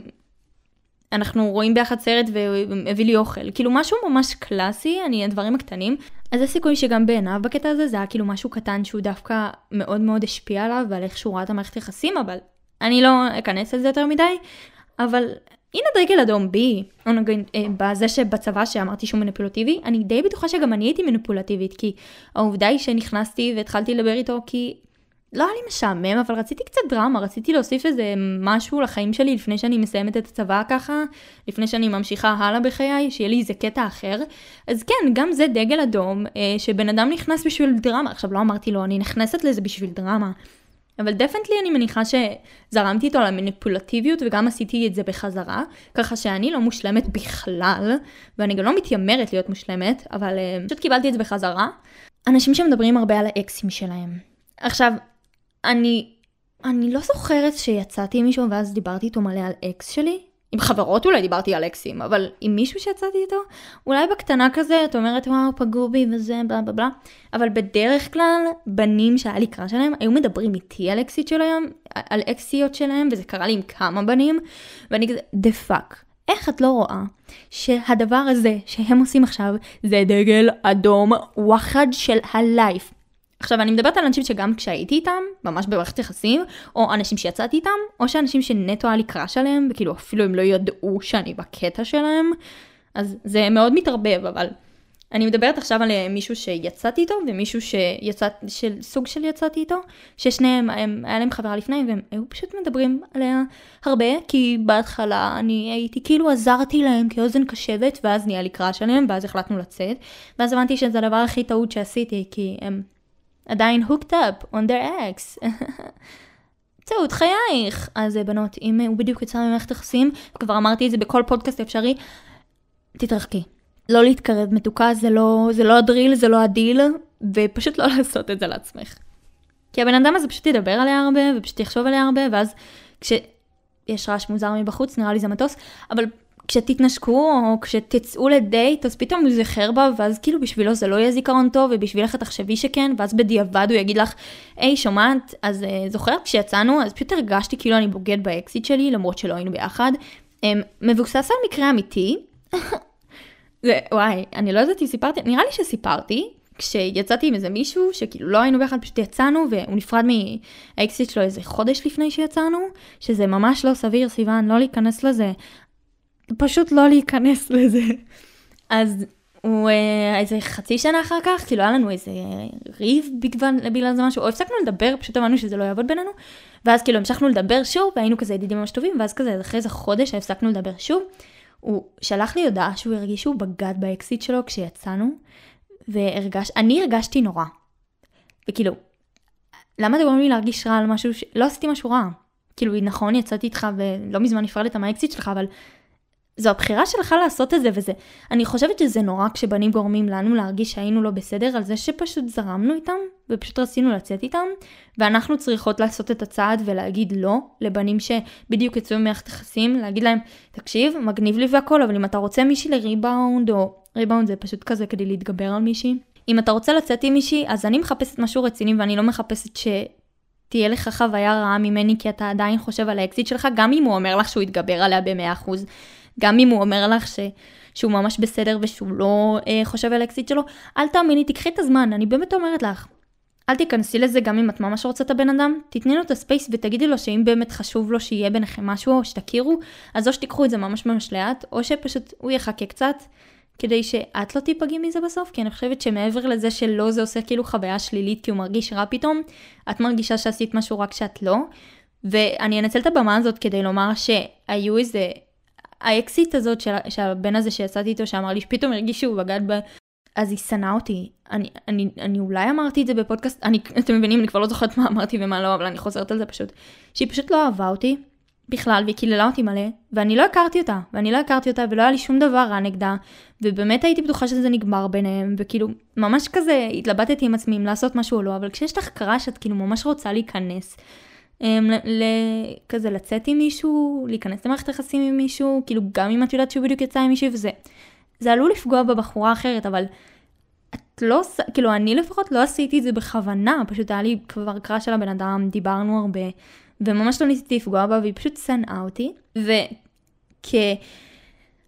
אנחנו רואים ביחד סרט והביא לי אוכל, כאילו משהו ממש קלאסי, אני הדברים הקטנים, אז יש סיכוי שגם בעיניו בקטע הזה זה היה כאילו משהו קטן שהוא דווקא מאוד מאוד השפיע עליו ועל איך שהוא ראה את המערכת יחסים, אבל אני לא אכנס לזה יותר מדי, אבל הנה דגל אדום בי, נגיד אה, בזה שבצבא שאמרתי שהוא מניפולטיבי, אני די בטוחה שגם אני הייתי מניפולטיבית, כי העובדה היא שנכנסתי והתחלתי לדבר איתו כי לא היה לי משעמם, אבל רציתי קצת דרמה, רציתי להוסיף איזה משהו לחיים שלי לפני שאני מסיימת את הצבא ככה, לפני שאני ממשיכה הלאה בחיי, שיהיה לי איזה קטע אחר. אז כן, גם זה דגל אדום, אה, שבן אדם נכנס בשביל דרמה. עכשיו, לא אמרתי לו, אני נכנסת לזה בשביל דרמה. אבל definitely אני מניחה שזרמתי איתו על המניפולטיביות וגם עשיתי את זה בחזרה, ככה שאני לא מושלמת בכלל, ואני גם לא מתיימרת להיות מושלמת, אבל אה, פשוט קיבלתי את זה בחזרה. אנשים שמדברים הרבה על האקסים שלהם. עכשיו, אני, אני לא זוכרת שיצאתי עם מישהו ואז דיברתי איתו מלא על אקס שלי, עם חברות אולי דיברתי על אקסים, אבל עם מישהו שיצאתי איתו, אולי בקטנה כזה, את אומרת וואו פגעו בי וזה בלה בלה בלה, אבל בדרך כלל בנים שהיה לי crush עליהם היו מדברים איתי על אקסית שלהם, על אקסיות שלהם, וזה קרה לי עם כמה בנים, ואני כזה the fuck. איך את לא רואה שהדבר הזה שהם עושים עכשיו זה דגל אדום וואחד של ה life. עכשיו, אני מדברת על אנשים שגם כשהייתי איתם, ממש במערכת יחסים, או אנשים שיצאתי איתם, או שאנשים שנטו היה לי crush עליהם, וכאילו אפילו הם לא ידעו שאני בקטע שלהם, אז זה מאוד מתערבב, אבל אני מדברת עכשיו על אה, מישהו שיצאתי איתו, ומישהו שיצאת, של סוג של יצאתי איתו, ששניהם, הם, היה להם חברה לפני, והם היו פשוט מדברים עליה הרבה, כי בהתחלה אני הייתי כאילו עזרתי להם כאוזן קשבת, ואז נהיה לי קראש עליהם, ואז החלטנו לצאת, ואז הבנתי שזה הדבר הכי טעות שעשיתי, כי הם... עדיין hooked up on their ex. טעות חייך. אז אה, בנות, אם הוא בדיוק יצא ממערכת יחסים, כבר אמרתי את זה בכל פודקאסט אפשרי, תתרחקי. לא להתקרב מתוקה, זה לא, זה לא ה drill, זה לא הדיל, ופשוט לא לעשות את זה לעצמך. כי הבן אדם הזה פשוט ידבר עליה הרבה, ופשוט יחשוב עליה הרבה, ואז כשיש רעש מוזר מבחוץ, נראה לי זה מטוס, אבל כשתתנשקו או כשתצאו לדייט אז פתאום הוא נזכר בה ואז כאילו בשבילו זה לא יהיה זיכרון טוב ובשבילך תחשבי שכן ואז בדיעבד הוא יגיד לך היי שומעת אז uh, זוכרת כשיצאנו אז פשוט הרגשתי כאילו אני בוגד באקסיט שלי למרות שלא היינו ביחד. Um, מבוסס על מקרה אמיתי. זה, וואי אני לא יודעת אם סיפרתי נראה לי שסיפרתי כשיצאתי עם איזה מישהו שכאילו לא היינו ביחד פשוט יצאנו והוא נפרד מהאקסיט שלו איזה חודש לפני שיצאנו שזה ממש לא סביר סיוון לא להיכנס לזה פשוט לא להיכנס לזה. אז הוא אה, איזה חצי שנה אחר כך, כאילו היה לנו איזה ריב בגלל, זה משהו, או הפסקנו לדבר, פשוט אמרנו שזה לא יעבוד בינינו, ואז כאילו המשכנו לדבר שוב, והיינו כזה ידידים ממש טובים, ואז כזה אחרי איזה חודש הפסקנו לדבר שוב. הוא שלח לי הודעה שהוא הרגיש שהוא בגד באקסיט שלו כשיצאנו, והרגש, אני הרגשתי נורא. וכאילו, למה אתה גורם לי להרגיש רע על משהו ש... לא עשיתי משהו רע. כאילו, נכון, יצאתי איתך ולא מזמן נפרדת מהאקסיט שלך, אבל זו הבחירה שלך לעשות את זה וזה. אני חושבת שזה נורא כשבנים גורמים לנו להרגיש שהיינו לא בסדר על זה שפשוט זרמנו איתם ופשוט רצינו לצאת איתם ואנחנו צריכות לעשות את הצעד ולהגיד לא לבנים שבדיוק יצאו ממערכת יחסים, להגיד להם תקשיב מגניב לי והכל אבל אם אתה רוצה מישהי לריבאונד או ריבאונד זה פשוט כזה כדי להתגבר על מישהי. אם אתה רוצה לצאת עם מישהי אז אני מחפשת משהו רציני ואני לא מחפשת ש... תהיה לך חוויה רעה ממני כי אתה עדיין חושב על האקסית שלך, גם אם הוא אומר לך שהוא יתגבר עליה ב-100%. גם אם הוא אומר לך ש... שהוא ממש בסדר ושהוא לא אה, חושב על האקסית שלו, אל תאמיני, תקחי את הזמן, אני באמת אומרת לך. אל תיכנסי לזה גם אם את ממש רוצה את הבן אדם, תתני לו את ה space ותגידי לו שאם באמת חשוב לו שיהיה ביניכם משהו או שתכירו, אז או שתיקחו את זה ממש ממש לאט, או שפשוט הוא יחכה קצת, כדי שאת לא תיפגעי מזה בסוף, כי אני חושבת שמעבר לזה שלא זה עושה כאילו חוויה שלילית כי הוא מרגיש רע פתאום, את מרגישה שעשית משהו רק שאת לא. ואני אנצל את הבמה הזאת כדי לומר שהיו איזה האקסיט הזאת של, של הבן הזה שיצאתי איתו, שאמר לי שפתאום הרגיש שהוא בגד ב... אז היא שנאה אותי. אני, אני, אני אולי אמרתי את זה בפודקאסט, אני, אתם מבינים, אני כבר לא זוכרת מה אמרתי ומה לא, אבל אני חוזרת על זה פשוט. שהיא פשוט לא אהבה אותי בכלל, והיא קיללה אותי מלא, ואני לא הכרתי אותה, ואני לא הכרתי אותה, ולא היה לי שום דבר רע נגדה, ובאמת הייתי בטוחה שזה נגמר ביניהם, וכאילו, ממש כזה התלבטתי עם עצמי אם לעשות משהו או לא, אבל כשיש לך קרה שאת כאילו ממש רוצה להיכנס, כזה לצאת עם מישהו, להיכנס למערכת יחסים עם מישהו, כאילו גם אם את יודעת שהוא בדיוק יצא עם מישהו וזה. זה עלול לפגוע בבחורה אחרת, אבל את לא, כאילו אני לפחות לא עשיתי את זה בכוונה, פשוט היה לי כבר קרא של הבן אדם, דיברנו הרבה, וממש לא ניסיתי לפגוע בה, והיא פשוט שנאה אותי.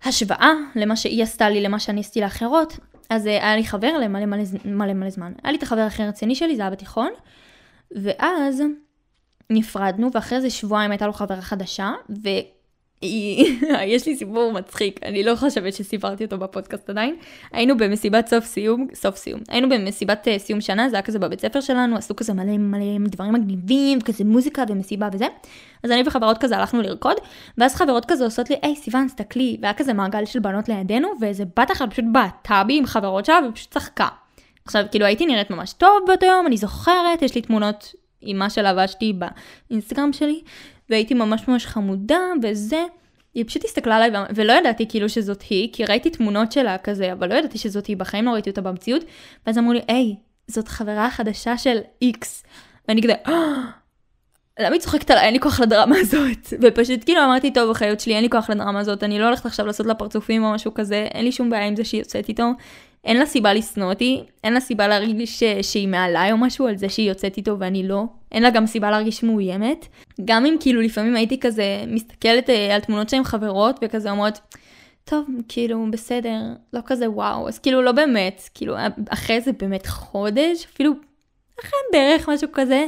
וכהשוואה למה שהיא עשתה לי, למה שאני עשיתי לאחרות, אז אה, היה לי חבר למלא מלא, מלא מלא זמן. היה לי את החבר הכי רציני שלי, זה היה בתיכון, ואז נפרדנו, ואחרי זה שבועיים הייתה לו חברה חדשה, ויש לי סיפור מצחיק, אני לא חושבת שסיפרתי אותו בפודקאסט עדיין. היינו במסיבת סוף סיום, סוף סיום, היינו במסיבת uh, סיום שנה, זה היה כזה בבית ספר שלנו, עשו כזה מלא מלא דברים מגניבים, כזה מוזיקה ומסיבה וזה. אז אני וחברות כזה הלכנו לרקוד, ואז חברות כזה עושות לי, היי סיוון, תסתכלי, והיה כזה מעגל של בנות לידינו, ואיזה בת אחת פשוט בעטה בי עם חברות שלה ופשוט צחקה. עכשיו, כאילו הייתי נראית ממש טוב באותו יום, אני זוכרת, יש לי תמונות עם מה שלבשתי באינסטגרם שלי, והייתי ממש ממש חמודה וזה. היא פשוט הסתכלה עליי ולא ידעתי כאילו שזאת היא, כי ראיתי תמונות שלה כזה, אבל לא ידעתי שזאת היא, בחיים לא ראיתי אותה במציאות. ואז אמרו לי, היי, זאת חברה חדשה של איקס. ואני כזה, אה, למה היא צוחקת עליי? אין לי כוח לדרמה הזאת. ופשוט כאילו אמרתי, טוב, בחיות שלי, אין לי כוח לדרמה הזאת, אני לא הולכת עכשיו לעשות לה פרצופים או משהו כזה, אין לי שום בעיה עם זה שהיא יוצאת איתו. אין לה סיבה לשנוא אותי, אין לה סיבה להרגיש שהיא מעליי או משהו על זה שהיא יוצאת איתו ואני לא. אין לה גם סיבה להרגיש מאוימת. גם אם כאילו לפעמים הייתי כזה מסתכלת אה, על תמונות שהן חברות וכזה אומרות, טוב, כאילו, בסדר, לא כזה וואו, אז כאילו לא באמת, כאילו אחרי זה באמת חודש, אפילו אחרי בערך משהו כזה,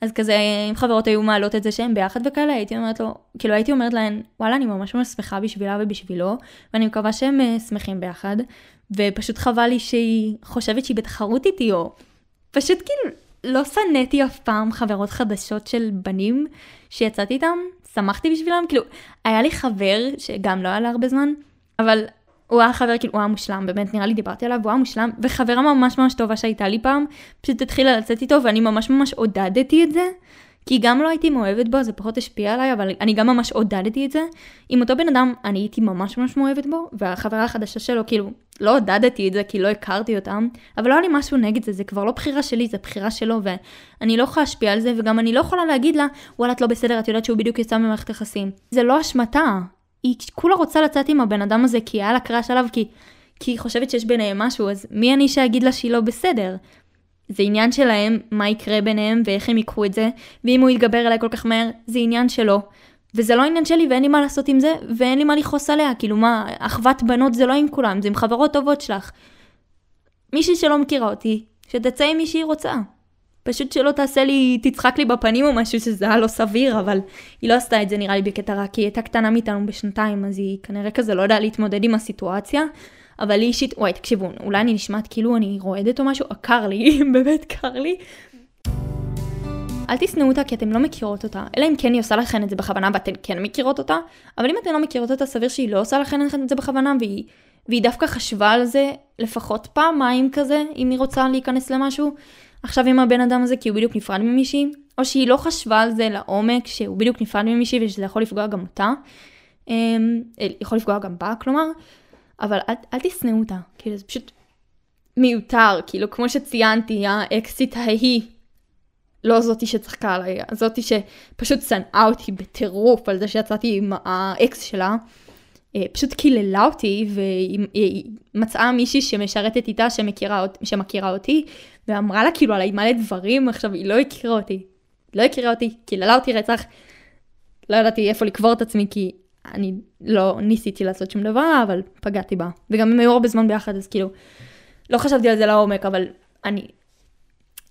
אז כזה, אם חברות היו מעלות את זה שהם ביחד וכאלה, הייתי אומרת לו, כאילו הייתי אומרת להן, וואלה, אני ממש ממש שמחה בשבילה ובשבילו, ואני מקווה שהם uh, שמחים ביחד, ופשוט חבל לי שהיא חושבת שהיא בתחרות איתי, או פשוט כאילו, לא שנאתי אף פעם חברות חדשות של בנים שיצאתי איתם, שמחתי בשבילם, כאילו, היה לי חבר שגם לא היה לה הרבה זמן, אבל הוא היה חבר, כאילו, הוא היה מושלם, באמת, נראה לי דיברתי עליו, הוא היה מושלם, וחברה ממש ממש טובה שהייתה לי פעם, פשוט התחילה לצאת איתו, ואני ממש ממש עודדתי את זה, כי גם לא הייתי מאוהבת בו, זה פחות השפיע עליי, אבל אני גם ממש עודדתי את זה. עם אותו בן אדם, אני הייתי ממש ממש מאוהבת בו, והחברה החדשה שלו, כאילו, לא עודדתי את זה כי לא הכרתי אותם, אבל לא היה לי משהו נגד זה, זה כבר לא בחירה שלי, זה בחירה שלו, ואני לא יכולה להשפיע על זה, וגם אני לא יכולה להגיד לה, וואלה, את לא בסדר, את יודעת שהוא בדיוק יצא ממערכת יחסים. זה לא אשמתה, היא כולה רוצה לצאת עם הבן אדם הזה כי היה לה קראש עליו, כי, כי היא חושבת שיש ביניהם משהו, אז מי אני שאגיד לה שהיא לא בסדר? זה עניין שלהם, מה יקרה ביניהם ואיך הם ייקחו את זה, ואם הוא יתגבר אליי כל כך מהר, זה עניין שלו. וזה לא עניין שלי ואין לי מה לעשות עם זה, ואין לי מה לכעוס עליה, כאילו מה, אחוות בנות זה לא עם כולם, זה עם חברות טובות שלך. מישהי שלא מכירה אותי, שתצא עם מי שהיא רוצה. פשוט שלא תעשה לי, תצחק לי בפנים או משהו שזה היה לא סביר, אבל היא לא עשתה את זה נראה לי בקטע רע, כי היא הייתה קטנה מאיתנו בשנתיים, אז היא כנראה כזה לא יודעה להתמודד עם הסיטואציה. אבל לי אישית, וואי, תקשיבו, אולי אני נשמעת כאילו אני רועדת או משהו, קר לי, באמת קר לי. אל תשנאו אותה כי אתם לא מכירות אותה, אלא אם כן היא עושה לכן את זה בכוונה ואתן כן מכירות אותה, אבל אם אתן לא מכירות אותה, סביר שהיא לא עושה לכן את זה בכוונה, והיא, והיא דווקא חשבה על זה לפחות פעמיים כזה, אם היא רוצה להיכנס למשהו, עכשיו עם הבן אדם הזה כי הוא בדיוק נפרד ממישהי, או שהיא לא חשבה על זה לעומק, שהוא בדיוק נפרד ממישהי ושזה יכול לפגוע גם אותה, אמ, יכול לפגוע גם בה, כלומר, אבל אל, אל תשנאו אותה, כאילו זה פשוט מיותר, כאילו כמו שציינתי, האקסיט ההיא, לא זאתי שצחקה עליי, זאתי שפשוט שנאה אותי בטירוף על זה שיצאתי עם האקס שלה, אה, פשוט קיללה אותי והיא מצאה מישהי שמשרתת איתה שמכירה, שמכירה אותי ואמרה לה כאילו עליי מלא דברים, עכשיו היא לא הכירה אותי, לא הכירה אותי, קיללה אותי רצח, לא ידעתי איפה לקבור את עצמי כי אני לא ניסיתי לעשות שום דבר, אבל פגעתי בה. וגם הם היו הרבה זמן ביחד, אז כאילו, לא חשבתי על זה לעומק, אבל אני...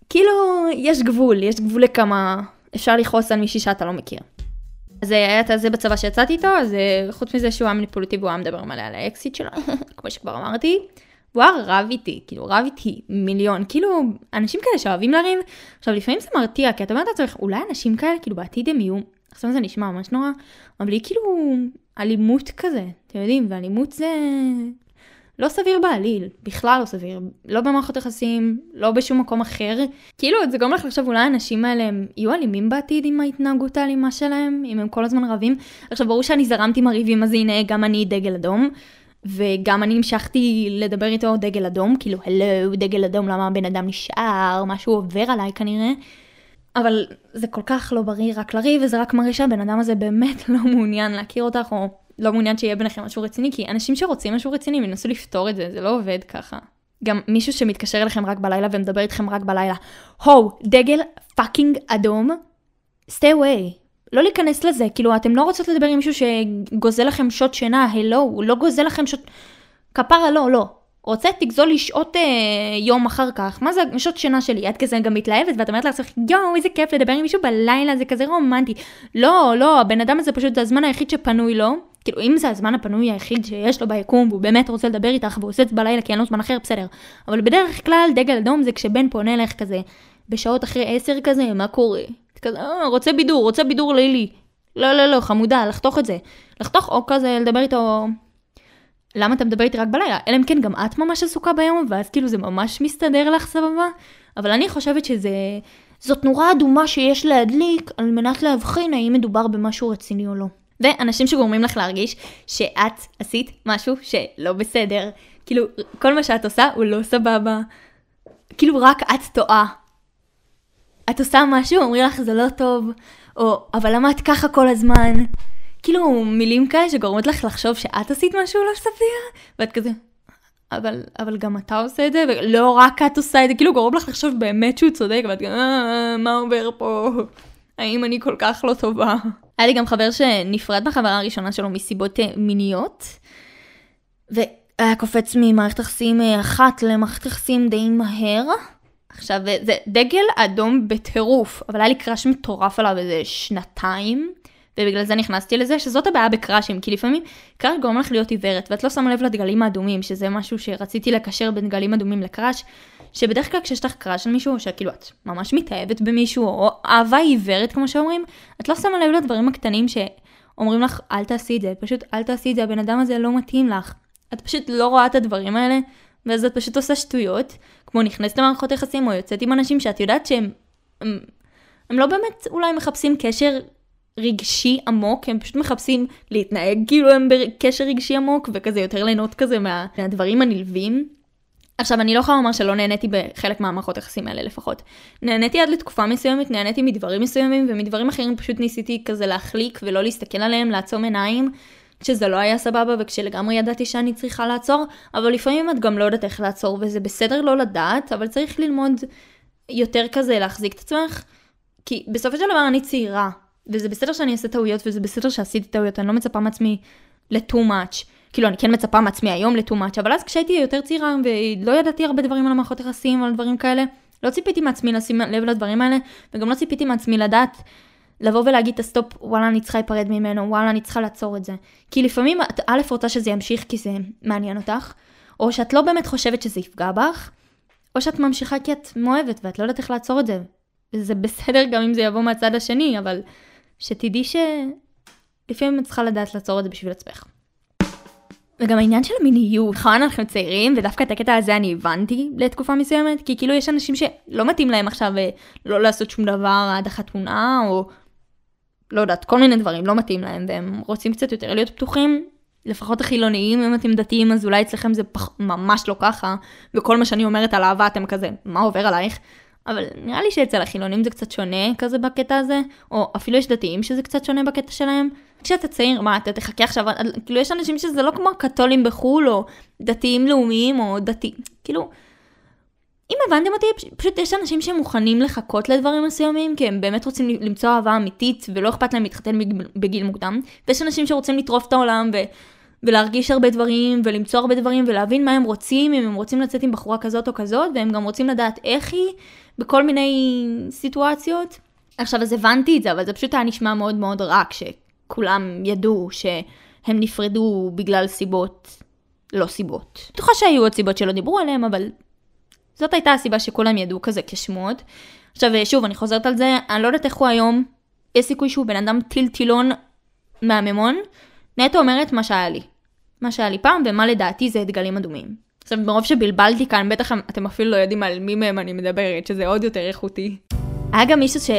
כאילו, יש גבול, יש גבול לכמה אפשר לכעוס על מישהי שאתה לא מכיר. אז היה את זה בצבא שיצאתי איתו, אז אה, חוץ מזה שהוא היה מניפולטיבי, הוא היה מדבר מלא על האקסיט שלו, כמו שכבר אמרתי. הוא היה רב איתי, כאילו רב איתי מיליון, כאילו אנשים כאלה שאוהבים לריב, עכשיו לפעמים זה מרתיע, כי אתה אומר לעצמך, אולי אנשים כאלה, כאילו בעתיד הם יהיו עכשיו זה נשמע ממש נורא, אבל היא כאילו אלימות כזה, אתם יודעים, ואלימות זה לא סביר בעליל, בכלל לא סביר, לא במערכות יחסים, לא בשום מקום אחר. כאילו זה גורם לך לחשוב אולי האנשים האלה הם יהיו אלימים בעתיד עם ההתנהגות האלימה שלהם, אם הם כל הזמן רבים. עכשיו ברור שאני זרמתי עם הריבים, אז הנה גם אני דגל אדום. וגם אני המשכתי לדבר איתו דגל אדום, כאילו, הלו, דגל אדום, למה הבן אדם נשאר, משהו עובר עליי כנראה. אבל זה כל כך לא בריא רק לריב, וזה רק מראה שהבן אדם הזה באמת לא מעוניין להכיר אותך, או לא מעוניין שיהיה ביניכם משהו רציני, כי אנשים שרוצים משהו רציני, הם ינסו לפתור את זה, זה לא עובד ככה. גם מישהו שמתקשר אליכם רק בלילה ומדבר איתכם רק בלילה, הו, דגל fucking אדום, stay away. לא להיכנס לזה, כאילו, אתם לא רוצות לדבר עם מישהו שגוזל לכם שעות שינה, הלו, הוא לא גוזל לכם שעות... כפרה לא, לא. רוצה תגזול לי שעות אה, יום אחר כך, מה זה שעות שינה שלי? את כזה גם מתלהבת ואת אומרת לעצמך יואו איזה כיף לדבר עם מישהו בלילה זה כזה רומנטי. לא, לא, הבן אדם הזה פשוט זה הזמן היחיד שפנוי לו, כאילו אם זה הזמן הפנוי היחיד שיש לו ביקום והוא באמת רוצה לדבר איתך והוא עושה את זה בלילה כי אין לו זמן אחר בסדר. אבל בדרך כלל דגל אדום זה כשבן פונה לך כזה בשעות אחרי עשר כזה מה קורה? כזה אה, רוצה בידור, רוצה בידור לילי. לא לא לא חמודה לחתוך את זה. לחתוך או כזה לדבר איתו למה אתה מדבר איתי רק בלילה? אלא אם כן גם את ממש עסוקה ביום, ואז כאילו זה ממש מסתדר לך סבבה? אבל אני חושבת שזה... זאת נורה אדומה שיש להדליק על מנת להבחין האם מדובר במשהו רציני או לא. ואנשים שגורמים לך להרגיש שאת עשית משהו שלא בסדר. כאילו, כל מה שאת עושה הוא לא סבבה. כאילו, רק את טועה. את עושה משהו, אומרים לך זה לא טוב, או אבל למה את ככה כל הזמן? כאילו מילים כאלה שגורמות לך לחשוב שאת עשית משהו לא סביר, ואת כזה, אבל, אבל גם אתה עושה את זה, ולא רק את עושה את זה, כאילו גורם לך לחשוב באמת שהוא צודק, ואת כזה, אה, מה עובר פה? האם אני כל כך לא טובה? היה לי גם חבר שנפרד מהחברה הראשונה שלו מסיבות אה, מיניות, והיה קופץ ממערכת יחסים אה, אחת למערכת יחסים די מהר. עכשיו, זה דגל אדום בטירוף, אבל היה לי קראש מטורף עליו איזה שנתיים. ובגלל זה נכנסתי לזה, שזאת הבעיה בקראשים, כי לפעמים קראש גורם לך להיות עיוורת, ואת לא שמה לב לדגלים האדומים, שזה משהו שרציתי לקשר בין גלים אדומים לקראש, שבדרך כלל כשיש לך קראש על מישהו, או שכאילו את ממש מתאהבת במישהו, או אהבה עיוורת כמו שאומרים, את לא שמה לב לדברים הקטנים שאומרים לך, אל תעשי את זה, פשוט אל תעשי את זה, הבן אדם הזה לא מתאים לך. את פשוט לא רואה את הדברים האלה, ואז את פשוט עושה שטויות, כמו נכנסת למערכות יחסים, או יוצאת עם אנשים שאת יודעת שהם... הם, הם לא באמת אולי מחפשים קשר רגשי עמוק, הם פשוט מחפשים להתנהג כאילו הם בקשר רגשי עמוק, וכזה יותר ליהנות כזה מה, מהדברים הנלווים. עכשיו, אני לא יכולה לומר שלא נהניתי בחלק מהמערכות היחסים האלה לפחות. נהניתי עד לתקופה מסוימת, נהניתי מדברים מסוימים, ומדברים אחרים פשוט ניסיתי כזה להחליק ולא להסתכל עליהם, לעצום עיניים, כשזה לא היה סבבה וכשלגמרי ידעתי שאני צריכה לעצור, אבל לפעמים את גם לא יודעת איך לעצור, וזה בסדר לא לדעת, אבל צריך ללמוד יותר כזה להחזיק את עצמך, כי בסופו של דבר אני צעירה, וזה בסדר שאני אעשה טעויות, וזה בסדר שעשיתי טעויות, אני לא מצפה מעצמי ל-too much. כאילו, אני כן מצפה מעצמי היום ל-too much, אבל אז כשהייתי יותר צעירה ולא ידעתי הרבה דברים על המערכות יחסים, על דברים כאלה, לא ציפיתי מעצמי לשים לב לדברים האלה, וגם לא ציפיתי מעצמי לדעת לבוא ולהגיד את ה stop, וואלה, אני צריכה להיפרד ממנו, וואלה, אני צריכה לעצור את זה. כי לפעמים את א' רוצה שזה ימשיך כי זה מעניין אותך, או שאת לא באמת חושבת שזה יפגע בך, או שאת ממשיכה כי את מאוהבת ואת לא יודעת איך לעצור את זה, וזה בסדר גם אם זה יבוא מהצד השני, אבל שתדעי שלפעמים את צריכה לדעת לעצור את זה בשביל עצמך. וגם העניין של המיניות, נכון אנחנו צעירים, ודווקא את הקטע הזה אני הבנתי לתקופה מסוימת, כי כאילו יש אנשים שלא מתאים להם עכשיו אה, לא לעשות שום דבר עד החתונה, או לא יודעת, כל מיני דברים לא מתאים להם, והם רוצים קצת יותר להיות פתוחים, לפחות החילוניים, אם אתם דתיים, אז אולי אצלכם זה פח, ממש לא ככה, וכל מה שאני אומרת על אהבה אתם כזה, מה עובר עלייך? אבל נראה לי שאצל החילונים זה קצת שונה כזה בקטע הזה, או אפילו יש דתיים שזה קצת שונה בקטע שלהם. כשאתה צעיר, מה, אתה תחכה עכשיו, כאילו יש אנשים שזה לא כמו הקתולים בחו"ל, או דתיים לאומיים, או דתי, כאילו, אם הבנתם אותי, פשוט יש אנשים שמוכנים לחכות לדברים מסוימים, כי הם באמת רוצים למצוא אהבה אמיתית, ולא אכפת להם להתחתן בגיל מוקדם, ויש אנשים שרוצים לטרוף את העולם, ו... ולהרגיש הרבה דברים, ולמצוא הרבה דברים, ולהבין מה הם רוצים, אם הם רוצים לצאת עם בחורה כזאת או כזאת, והם גם רוצים לדעת איך היא, בכל מיני סיטואציות. עכשיו, אז הבנתי את זה, אבל זה פשוט היה נשמע מאוד מאוד רע, כשכולם ידעו שהם נפרדו בגלל סיבות, לא סיבות. בטוחה שהיו עוד סיבות שלא דיברו עליהם, אבל זאת הייתה הסיבה שכולם ידעו כזה כשמות. עכשיו, שוב, אני חוזרת על זה, אני לא יודעת איך הוא היום, יש סיכוי שהוא בן אדם טילטילון מהממון. נטו אומרת מה שהיה לי. מה שהיה לי פעם, ומה לדעתי זה דגלים אדומים. עכשיו, מרוב שבלבלתי כאן, בטח אתם אפילו לא יודעים על מי מהם אני מדברת, שזה עוד יותר איכותי. היה גם מישהו ש...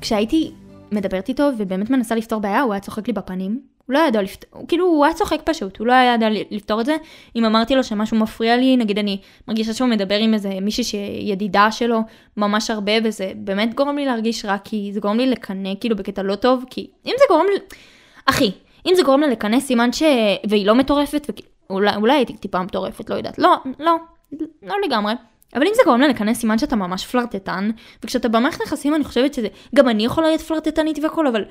כשהייתי מדברת איתו ובאמת מנסה לפתור בעיה, הוא היה צוחק לי בפנים. הוא לא ידע לפתור, כאילו הוא היה צוחק פשוט, הוא לא ידע לפתור את זה. אם אמרתי לו שמשהו מפריע לי, נגיד אני מרגישה שהוא מדבר עם איזה מישהי שידידה שלו ממש הרבה, וזה באמת גורם לי להרגיש רע, כי זה גורם לי לקנא כאילו בקטע לא טוב, כי אם זה גורם לי... אחי, אם זה גורם לה לקנא סימן ש... והיא לא מטורפת, ואולי אולי הייתי טיפה מטורפת, לא יודעת. לא, לא, לא לגמרי. אבל אם זה גורם לה לקנא סימן שאתה ממש פלרטטן, וכשאתה במערכת נכסים אני חושבת שזה, גם אני יכולה להיות פלרטטנית והכל, אבל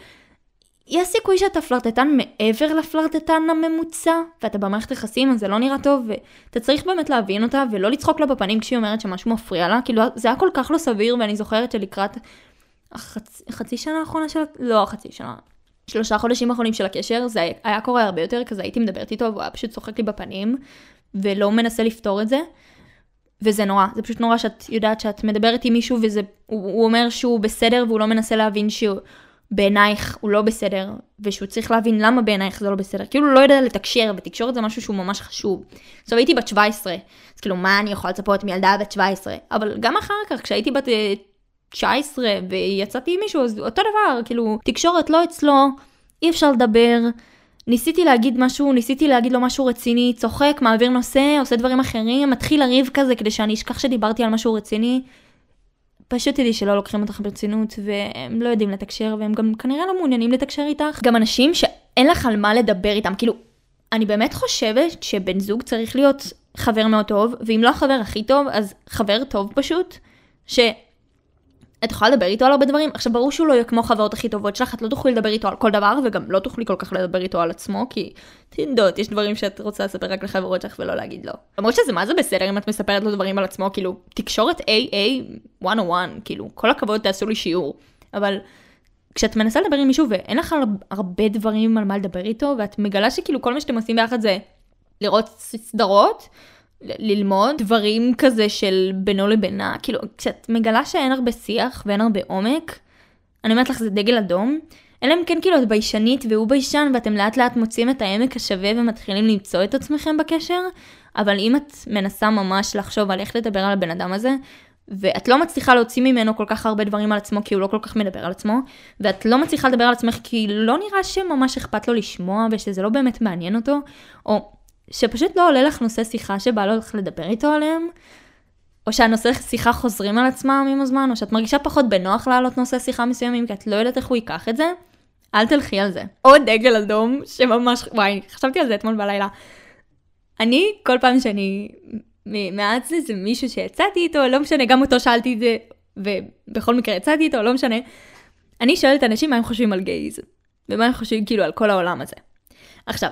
יש סיכוי שאתה פלרטטן מעבר לפלרטטן הממוצע, ואתה במערכת יחסים אז זה לא נראה טוב, ואתה צריך באמת להבין אותה, ולא לצחוק לה בפנים כשהיא אומרת שמשהו מפריע לה, כאילו זה היה כל כך לא סביר, ואני זוכרת שלקראת החצי שנה האחרונה של... לא החצי שנה, שלושה חודשים האחרונים של הקשר, זה היה קורה הרבה יותר, כזה הייתי מדברת איתו, והוא היה פשוט צוחק לי בפנים, ולא מנסה לפתור את זה. וזה נורא, זה פשוט נורא שאת יודעת שאת מדברת עם מישהו וזה, הוא, הוא אומר שהוא בסדר והוא לא מנסה להבין שהוא בעינייך הוא לא בסדר, ושהוא צריך להבין למה בעינייך זה לא בסדר, כאילו הוא לא יודע לתקשר, ותקשורת זה משהו שהוא ממש חשוב. עכשיו הייתי בת 17, אז כאילו מה אני יכולה לצפות מילדה בת 17, אבל גם אחר כך כשהייתי בת 19 ויצאתי עם מישהו, אז אותו דבר, כאילו, תקשורת לא אצלו, אי אפשר לדבר. ניסיתי להגיד משהו, ניסיתי להגיד לו משהו רציני, צוחק, מעביר נושא, עושה דברים אחרים, מתחיל לריב כזה כדי שאני אשכח שדיברתי על משהו רציני. פשוט תדעי שלא לוקחים אותך ברצינות, והם לא יודעים לתקשר, והם גם כנראה לא מעוניינים לתקשר איתך. גם אנשים שאין לך על מה לדבר איתם, כאילו, אני באמת חושבת שבן זוג צריך להיות חבר מאוד טוב, ואם לא החבר הכי טוב, אז חבר טוב פשוט, ש... את יכולה לדבר איתו על הרבה דברים. עכשיו ברור שהוא לא יהיה כמו החברות הכי טובות שלך, את לא תוכלי לדבר איתו על כל דבר, וגם לא תוכלי כל כך לדבר איתו על עצמו, כי תנדות, יש דברים שאת רוצה לספר רק לחברות שלך ולא להגיד לו. למרות שזה מה זה בסדר אם את מספרת לו דברים על עצמו, כאילו, תקשורת AA 101, כאילו, כל הכבוד תעשו לי שיעור. אבל כשאת מנסה לדבר עם מישהו ואין לך הרבה דברים על מה לדבר איתו, ואת מגלה שכאילו כל מה שאתם עושים ביחד זה לראות סדרות, ללמוד דברים כזה של בינו לבינה, כאילו כשאת מגלה שאין הרבה שיח ואין הרבה עומק, אני אומרת לך זה דגל אדום, אלא אם כן כאילו את ביישנית והוא ביישן ואתם לאט לאט מוצאים את העמק השווה ומתחילים למצוא את עצמכם בקשר, אבל אם את מנסה ממש לחשוב על איך לדבר על הבן אדם הזה, ואת לא מצליחה להוציא ממנו כל כך הרבה דברים על עצמו כי הוא לא כל כך מדבר על עצמו, ואת לא מצליחה לדבר על עצמך כי לא נראה שממש אכפת לו לשמוע ושזה לא באמת מעניין אותו, או שפשוט לא עולה לך נושא שיחה שבא לו לך לדבר איתו עליהם, או שהנושא שיחה חוזרים על עצמם עם הזמן, או שאת מרגישה פחות בנוח להעלות נושא שיחה מסוימים כי את לא יודעת איך הוא ייקח את זה, אל תלכי על זה. עוד דגל אדום שממש, וואי, חשבתי על זה אתמול בלילה. אני, כל פעם שאני מעט זה, זה מישהו שיצאתי איתו, לא משנה, גם אותו שאלתי את זה, ובכל מקרה יצאתי איתו, לא משנה. אני שואלת אנשים מה הם חושבים על גייז, ומה הם חושבים כאילו על כל העולם הזה. עכשיו,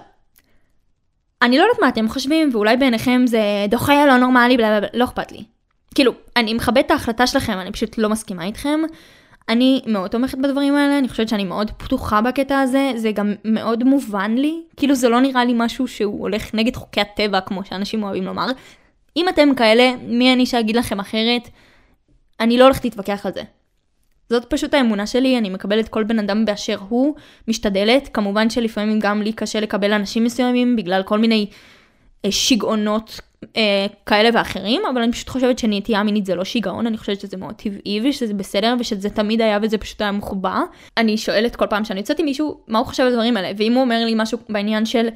אני לא יודעת מה אתם חושבים, ואולי בעיניכם זה דוחה לא נורמלי, בלה בלה, לא אכפת לי. כאילו, אני מכבדת את ההחלטה שלכם, אני פשוט לא מסכימה איתכם. אני מאוד תומכת בדברים האלה, אני חושבת שאני מאוד פתוחה בקטע הזה, זה גם מאוד מובן לי, כאילו זה לא נראה לי משהו שהוא הולך נגד חוקי הטבע, כמו שאנשים אוהבים לומר. אם אתם כאלה, מי אני שאגיד לכם אחרת? אני לא הולכת להתווכח על זה. זאת פשוט האמונה שלי, אני מקבלת כל בן אדם באשר הוא, משתדלת. כמובן שלפעמים גם לי קשה לקבל אנשים מסוימים בגלל כל מיני אה, שיגעונות אה, כאלה ואחרים, אבל אני פשוט חושבת שנטייה מינית זה לא שיגעון, אני חושבת שזה מאוד טבעי ושזה בסדר ושזה תמיד היה וזה פשוט היה מחובר. אני שואלת כל פעם שאני יוצאת עם מישהו, מה הוא חושב על הדברים האלה, ואם הוא אומר לי משהו בעניין של...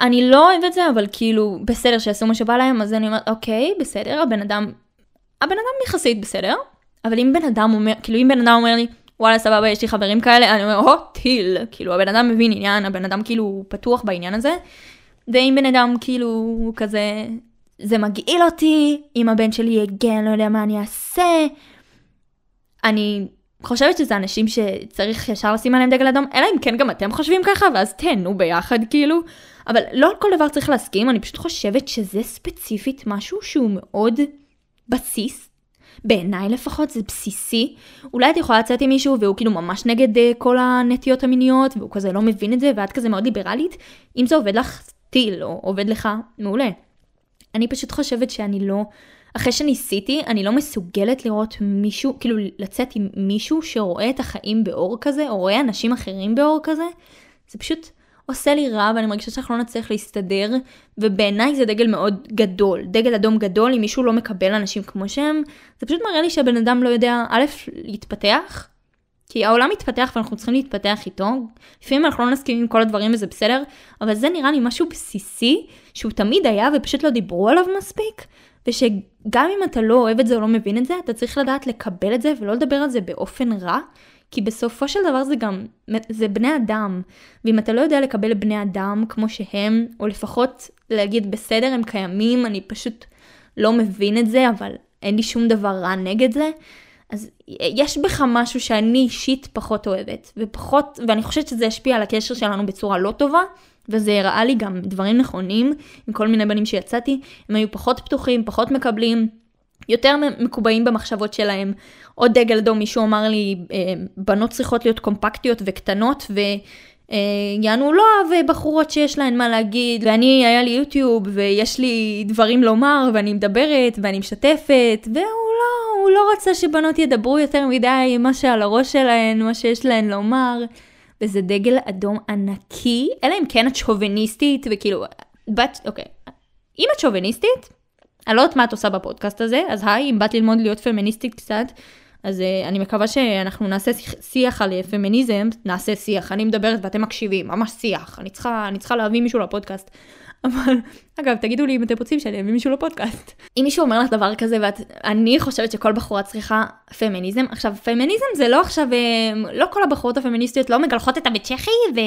אני לא אוהב את זה, אבל כאילו, בסדר שיעשו מה שבא להם, אז אני אומרת, אוקיי, בסדר, הבן אדם, הבן אדם יחסית בסדר, אבל אם בן אדם אומר, כאילו אם בן אדם אומר לי, וואלה סבבה יש לי חברים כאלה, אני אומר, הו, טיל, כאילו הבן אדם מבין עניין, הבן אדם כאילו פתוח בעניין הזה, ואם בן אדם כאילו כזה, זה מגעיל אותי, אם הבן שלי יגן, לא יודע מה אני אעשה, אני חושבת שזה אנשים שצריך ישר לשים עליהם דגל אדום, אלא אם כן גם אתם חושבים ככה, ואז תהנו ביחד כאילו. אבל לא על כל דבר צריך להסכים, אני פשוט חושבת שזה ספציפית משהו שהוא מאוד בסיס בעיניי לפחות זה בסיסי. אולי את יכולה לצאת עם מישהו והוא כאילו ממש נגד uh, כל הנטיות המיניות והוא כזה לא מבין את זה ואת כזה מאוד ליברלית. אם זה עובד לך טיל או עובד לך, מעולה. אני פשוט חושבת שאני לא, אחרי שניסיתי, אני לא מסוגלת לראות מישהו, כאילו לצאת עם מישהו שרואה את החיים באור כזה, או רואה אנשים אחרים באור כזה. זה פשוט עושה לי רע ואני מרגישה שאנחנו לא נצליח להסתדר, ובעיניי זה דגל מאוד גדול, דגל אדום גדול, אם מישהו לא מקבל אנשים כמו שהם, זה פשוט מראה לי שהבן אדם לא יודע, א', להתפתח, כי העולם מתפתח ואנחנו צריכים להתפתח איתו, לפעמים אנחנו לא נסכים עם כל הדברים וזה בסדר, אבל זה נראה לי משהו בסיסי, שהוא תמיד היה ופשוט לא דיברו עליו מספיק, ושגם אם אתה לא אוהב את זה או לא מבין את זה, אתה צריך לדעת לקבל את זה ולא לדבר על זה באופן רע, כי בסופו של דבר זה גם, זה בני אדם. ואם אתה לא יודע לקבל בני אדם כמו שהם, או לפחות להגיד בסדר הם קיימים, אני פשוט לא מבין את זה, אבל אין לי שום דבר רע נגד זה, אז יש בך משהו שאני אישית פחות אוהבת, ופחות, ואני חושבת שזה ישפיע על הקשר שלנו בצורה לא טובה, וזה הראה לי גם דברים נכונים עם כל מיני בנים שיצאתי, הם היו פחות פתוחים, פחות מקבלים, יותר מקובעים במחשבות שלהם. עוד דגל אדום, מישהו אמר לי, אה, בנות צריכות להיות קומפקטיות וקטנות, ו... יענו לא אוהב בחורות שיש להן מה להגיד, ואני, היה לי יוטיוב, ויש לי דברים לומר, ואני מדברת, ואני משתפת, והוא לא, הוא לא רצה שבנות ידברו יותר מדי מה שעל הראש שלהן, מה שיש להן לומר, וזה דגל אדום ענקי, אלא אם כן את שוביניסטית, וכאילו, בת, אוקיי, אם את שוביניסטית, אני לא יודעת מה את עושה בפודקאסט הזה, אז היי, אם באת ללמוד להיות פמיניסטית קצת, אז uh, אני מקווה שאנחנו נעשה שיח על פמיניזם, נעשה שיח, אני מדברת ואתם מקשיבים, ממש שיח, אני צריכה, אני צריכה להביא מישהו לפודקאסט. אבל, אגב, תגידו לי אם אתם רוצים שאני אביא מישהו לפודקאסט. אם מישהו אומר לך דבר כזה, ואני חושבת שכל בחורה צריכה פמיניזם, עכשיו, פמיניזם זה לא עכשיו, אה, לא כל הבחורות הפמיניסטיות לא מגלחות את הבית צ'כי ו...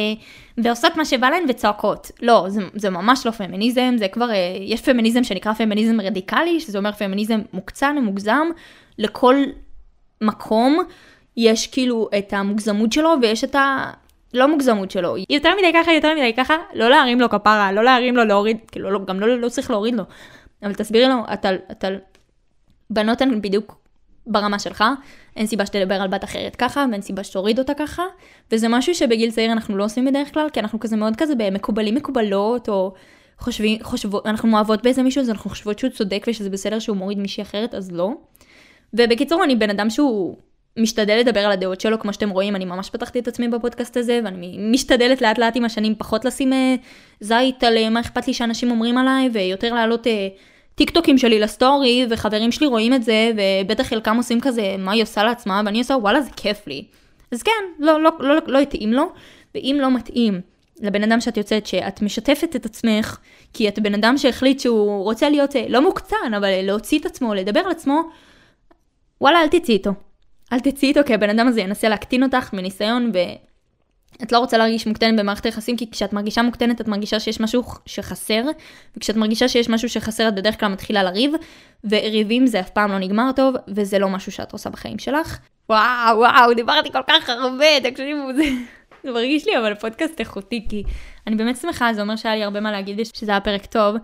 ועושות מה שבא להן וצועקות. לא, זה, זה ממש לא פמיניזם, זה כבר, אה, יש פמיניזם שנקרא פמיניזם רדיקלי, שזה אומר פמיניזם מוקצן ומוגזם, לכל מקום יש כאילו את המוגזמות שלו ויש את ה... לא מוגזמות שלו, יותר מדי ככה, יותר מדי ככה, לא להרים לו כפרה, לא להרים לו להוריד, כאילו לא, גם לא, לא צריך להוריד לו, אבל תסבירי לו, אתה, אתה, בנות הן בדיוק ברמה שלך, אין סיבה שתדבר על בת אחרת ככה, ואין סיבה שתוריד אותה ככה, וזה משהו שבגיל צעיר אנחנו לא עושים בדרך כלל, כי אנחנו כזה מאוד כזה במקובלים מקובלות, או חושבים, חושבות, אנחנו אוהבות באיזה מישהו, אז אנחנו חושבות שהוא צודק ושזה בסדר שהוא מוריד מישהי אחרת, אז לא. ובקיצור, אני בן אדם שהוא משתדל לדבר על הדעות שלו, כמו שאתם רואים, אני ממש פתחתי את עצמי בפודקאסט הזה, ואני משתדלת לאט לאט עם השנים פחות לשים אה, זית על אה, מה אכפת לי שאנשים אומרים עליי, ויותר להעלות אה, טיק טוקים שלי לסטורי, וחברים שלי רואים את זה, ובטח חלקם עושים כזה, מה היא עושה לעצמה, ואני עושה, וואלה, זה כיף לי. אז כן, לא, לא, לא, לא, לא התאים לו, ואם לא מתאים לבן אדם שאת יוצאת, שאת משתפת את עצמך, כי את בן אדם שהחליט שהוא רוצה להיות, לא מוקצן, אבל להוציא את עצמו, לדבר על עצמו, וואלה, אל תצאי איתו. אל תצאי איתו, כי הבן אדם הזה ינסה להקטין אותך מניסיון, ואת לא רוצה להרגיש מוקטנת במערכת היחסים, כי כשאת מרגישה מוקטנת, את מרגישה שיש משהו שחסר, וכשאת מרגישה שיש משהו שחסר, את בדרך כלל מתחילה לריב, וריבים זה אף פעם לא נגמר טוב, וזה לא משהו שאת עושה בחיים שלך. וואו, וואו, דיברתי כל כך הרבה, תקשיבו, זה... זה מרגיש לי אבל פודקאסט איכותי, כי אני באמת שמחה, זה אומר שהיה לי הרבה מה להגיד, שזה היה פרק טוב.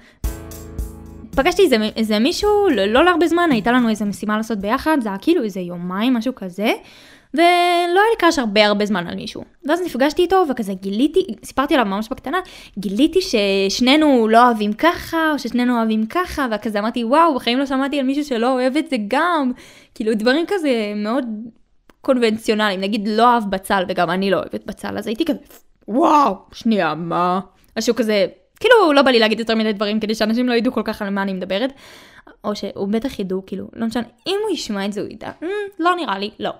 פגשתי איזה, איזה מישהו, לא, לא להרבה זמן, הייתה לנו איזה משימה לעשות ביחד, זה היה כאילו איזה יומיים, משהו כזה. ולא היה לי קראש הרבה הרבה זמן על מישהו. ואז נפגשתי איתו וכזה גיליתי, סיפרתי עליו ממש בקטנה, גיליתי ששנינו לא אוהבים ככה, או ששנינו אוהבים ככה, וכזה אמרתי וואו, בחיים לא שמעתי על מישהו שלא אוהב את זה גם. כאילו דברים כזה מאוד קונבנציונליים, נגיד לא אוהב בצל וגם אני לא אוהבת בצל, אז הייתי כזה וואו, שנייה, מה? משהו כזה, כאילו לא בא לי להגיד יותר מדי דברים כדי שאנשים לא ידעו כל כך על מה אני מדברת. או שהוא בטח ידעו, כאילו, לא משנה, אם הוא ישמע את זה הוא ידע, mm, לא נראה לי, לא.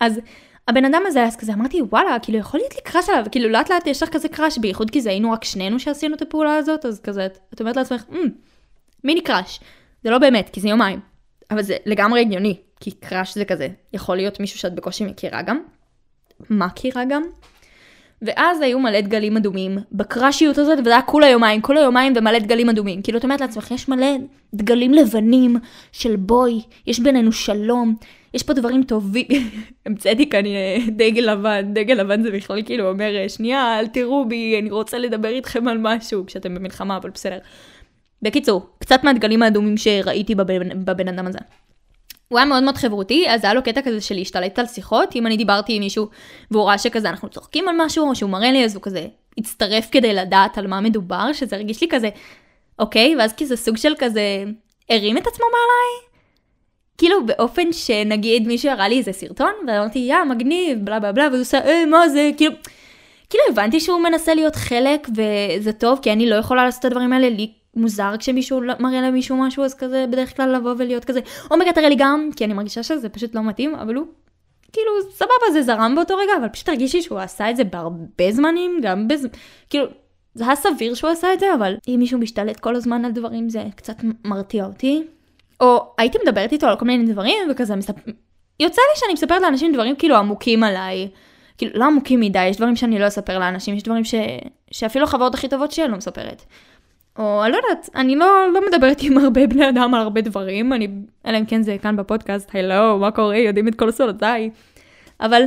אז הבן אדם הזה אז כזה אמרתי וואלה כאילו יכול להיות לי קראש עליו. כאילו לאט לאט יש לך כזה קראש בייחוד כי זה היינו רק שנינו שעשינו את הפעולה הזאת אז כזה את אומרת לעצמך mm, מיני קראש זה לא באמת כי זה יומיים. אבל זה לגמרי הגיוני כי קראש זה כזה יכול להיות מישהו שאת בקושי מכירה גם. מכירה גם ואז היו מלא דגלים אדומים בקראשיות הזאת, וזה היה כולה יומיים, כולה יומיים ומלא דגלים אדומים. כאילו, את אומרת לעצמך, יש מלא דגלים לבנים של בואי, יש בינינו שלום, יש פה דברים טובים. המצאתי כאן אה, דגל לבן, דגל לבן זה בכלל כאילו אומר, אה, שנייה, אל תראו בי, אני רוצה לדבר איתכם על משהו, כשאתם במלחמה, אבל בסדר. בקיצור, קצת מהדגלים האדומים שראיתי בבן, בבן אדם הזה. הוא היה מאוד מאוד חברותי, אז היה לו קטע כזה של להשתלט על שיחות, אם אני דיברתי עם מישהו והוא ראה שכזה אנחנו צוחקים על משהו, או שהוא מראה לי אז הוא כזה הצטרף כדי לדעת על מה מדובר, שזה הרגיש לי כזה, אוקיי, ואז כזה סוג של כזה, הרים את עצמו מעליי? כאילו באופן שנגיד מישהו הראה לי איזה סרטון, ואמרתי, יא, מגניב, בלה בלה בלה, והוא עושה, אה, מה זה, כאילו, כאילו הבנתי שהוא מנסה להיות חלק, וזה טוב, כי אני לא יכולה לעשות את הדברים האלה, לי מוזר כשמישהו לא- מראה למישהו משהו, אז כזה בדרך כלל לבוא ולהיות כזה, אומגה תראה לי גם, כי אני מרגישה שזה פשוט לא מתאים, אבל הוא, כאילו, סבבה, זה זרם באותו רגע, אבל פשוט הרגישי שהוא עשה את זה בהרבה זמנים, גם בז... כאילו, זה היה סביר שהוא עשה את זה, אבל אם מישהו משתלט כל הזמן על דברים, זה קצת מרתיע אותי. או הייתי מדברת איתו על כל מיני דברים, וכזה מספ... יוצא לי שאני מספרת לאנשים דברים כאילו עמוקים עליי. כאילו, לא עמוקים מדי, יש דברים שאני לא אספר לאנשים, יש דברים ש... שאפילו החברות הכי טובות שלי לא מספרת. או אני לא יודעת, אני לא, לא מדברת עם הרבה בני אדם על הרבה דברים, אני, אלא אם כן זה כאן בפודקאסט, הלו, מה קורה, יודעים את כל סולותיי. אבל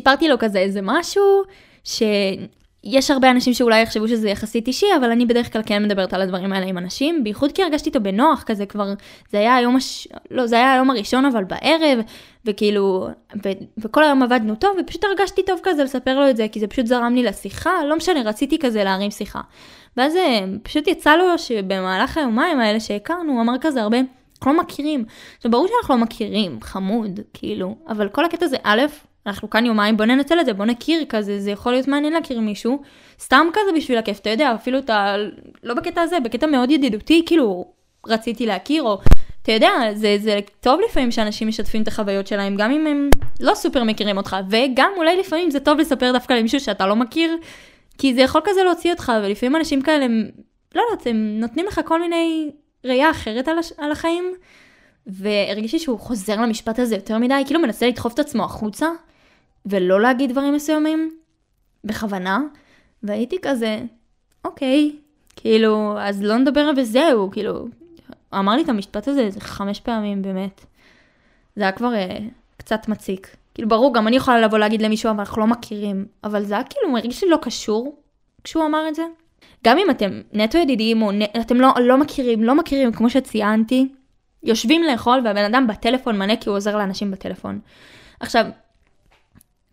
סיפרתי לו כזה איזה משהו, שיש הרבה אנשים שאולי יחשבו שזה יחסית אישי, אבל אני בדרך כלל כן מדברת על הדברים האלה עם אנשים, בייחוד כי הרגשתי איתו בנוח, כזה כבר, זה היה היום, הש... לא, זה היה היום הראשון, אבל בערב, וכאילו, ו... וכל היום עבדנו טוב, ופשוט הרגשתי טוב כזה לספר לו את זה, כי זה פשוט זרם לי לשיחה, לא משנה, רציתי כזה להרים שיחה. ואז אה, פשוט יצא לו שבמהלך היומיים האלה שהכרנו, הוא אמר כזה הרבה, אנחנו לא מכירים. עכשיו ברור שאנחנו לא מכירים, חמוד, כאילו, אבל כל הקטע זה, א', אנחנו כאן יומיים, בוא ננצל את זה, בוא נכיר כזה, זה יכול להיות מעניין להכיר מישהו, סתם כזה בשביל הכיף, אתה יודע, אפילו אתה, לא בקטע הזה, בקטע מאוד ידידותי, כאילו, רציתי להכיר, או, אתה יודע, זה, זה טוב לפעמים שאנשים משתפים את החוויות שלהם, גם אם הם לא סופר מכירים אותך, וגם אולי לפעמים זה טוב לספר דווקא למישהו שאתה לא מכיר, כי זה יכול כזה להוציא אותך, ולפעמים אנשים כאלה, הם, לא יודעת, הם נותנים לך כל מיני ראייה אחרת על, הש, על החיים, והרגישי שהוא חוזר למשפט הזה יותר מדי, כאילו מנסה לדחוף את עצמו החוצה, ולא להגיד דברים מסוימים, בכוונה, והייתי כזה, אוקיי, כאילו, אז לא נדבר וזהו, כאילו, אמר לי את המשפט הזה איזה חמש פעמים באמת. זה היה כבר אה, קצת מציק. כאילו ברור, גם אני יכולה לבוא להגיד למישהו, אבל אנחנו לא מכירים, אבל זה היה כאילו מרגיש לי לא קשור כשהוא אמר את זה. גם אם אתם נטו ידידים, או נ... אתם לא, לא מכירים, לא מכירים, כמו שציינתי, יושבים לאכול והבן אדם בטלפון מנה כי הוא עוזר לאנשים בטלפון. עכשיו,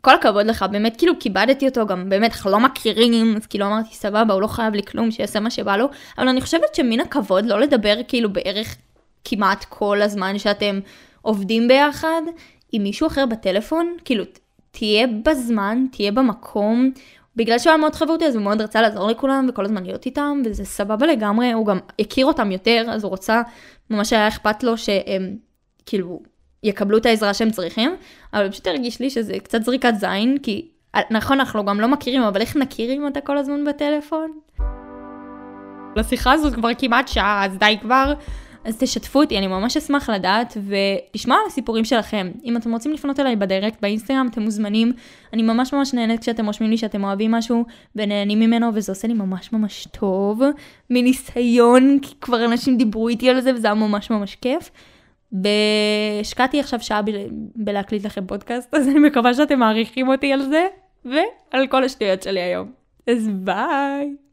כל הכבוד לך, באמת כאילו כיבדתי אותו, גם באמת אנחנו לא מכירים, אז כאילו אמרתי סבבה, הוא לא חייב לי כלום, שיעשה מה שבא לו, אבל אני חושבת שמן הכבוד לא לדבר כאילו בערך כמעט כל הזמן שאתם עובדים ביחד, עם מישהו אחר בטלפון, כאילו, תהיה בזמן, תהיה במקום. בגלל שהוא היה מאוד חברותי, אז הוא מאוד רצה לעזור לכולם, וכל הזמן להיות איתם, וזה סבבה לגמרי, הוא גם הכיר אותם יותר, אז הוא רוצה, ממש היה אכפת לו שהם, כאילו, יקבלו את העזרה שהם צריכים, אבל פשוט הרגיש לי שזה קצת זריקת זין, כי נכון, אנחנו גם לא מכירים, אבל איך נכיר אם אתה כל הזמן בטלפון? לשיחה הזאת כבר כמעט שעה, אז די כבר. אז תשתפו אותי, אני ממש אשמח לדעת ולשמוע על הסיפורים שלכם. אם אתם רוצים לפנות אליי בדירקט, באינסטגרם, אתם מוזמנים. אני ממש ממש נהנית כשאתם רושמים לי שאתם אוהבים משהו ונהנים ממנו, וזה עושה לי ממש ממש טוב. מניסיון, כי כבר אנשים דיברו איתי על זה וזה היה ממש ממש כיף. והשקעתי עכשיו שעה ב- בלהקליט לכם פודקאסט, אז אני מקווה שאתם מעריכים אותי על זה, ועל כל השטויות שלי היום. אז ביי.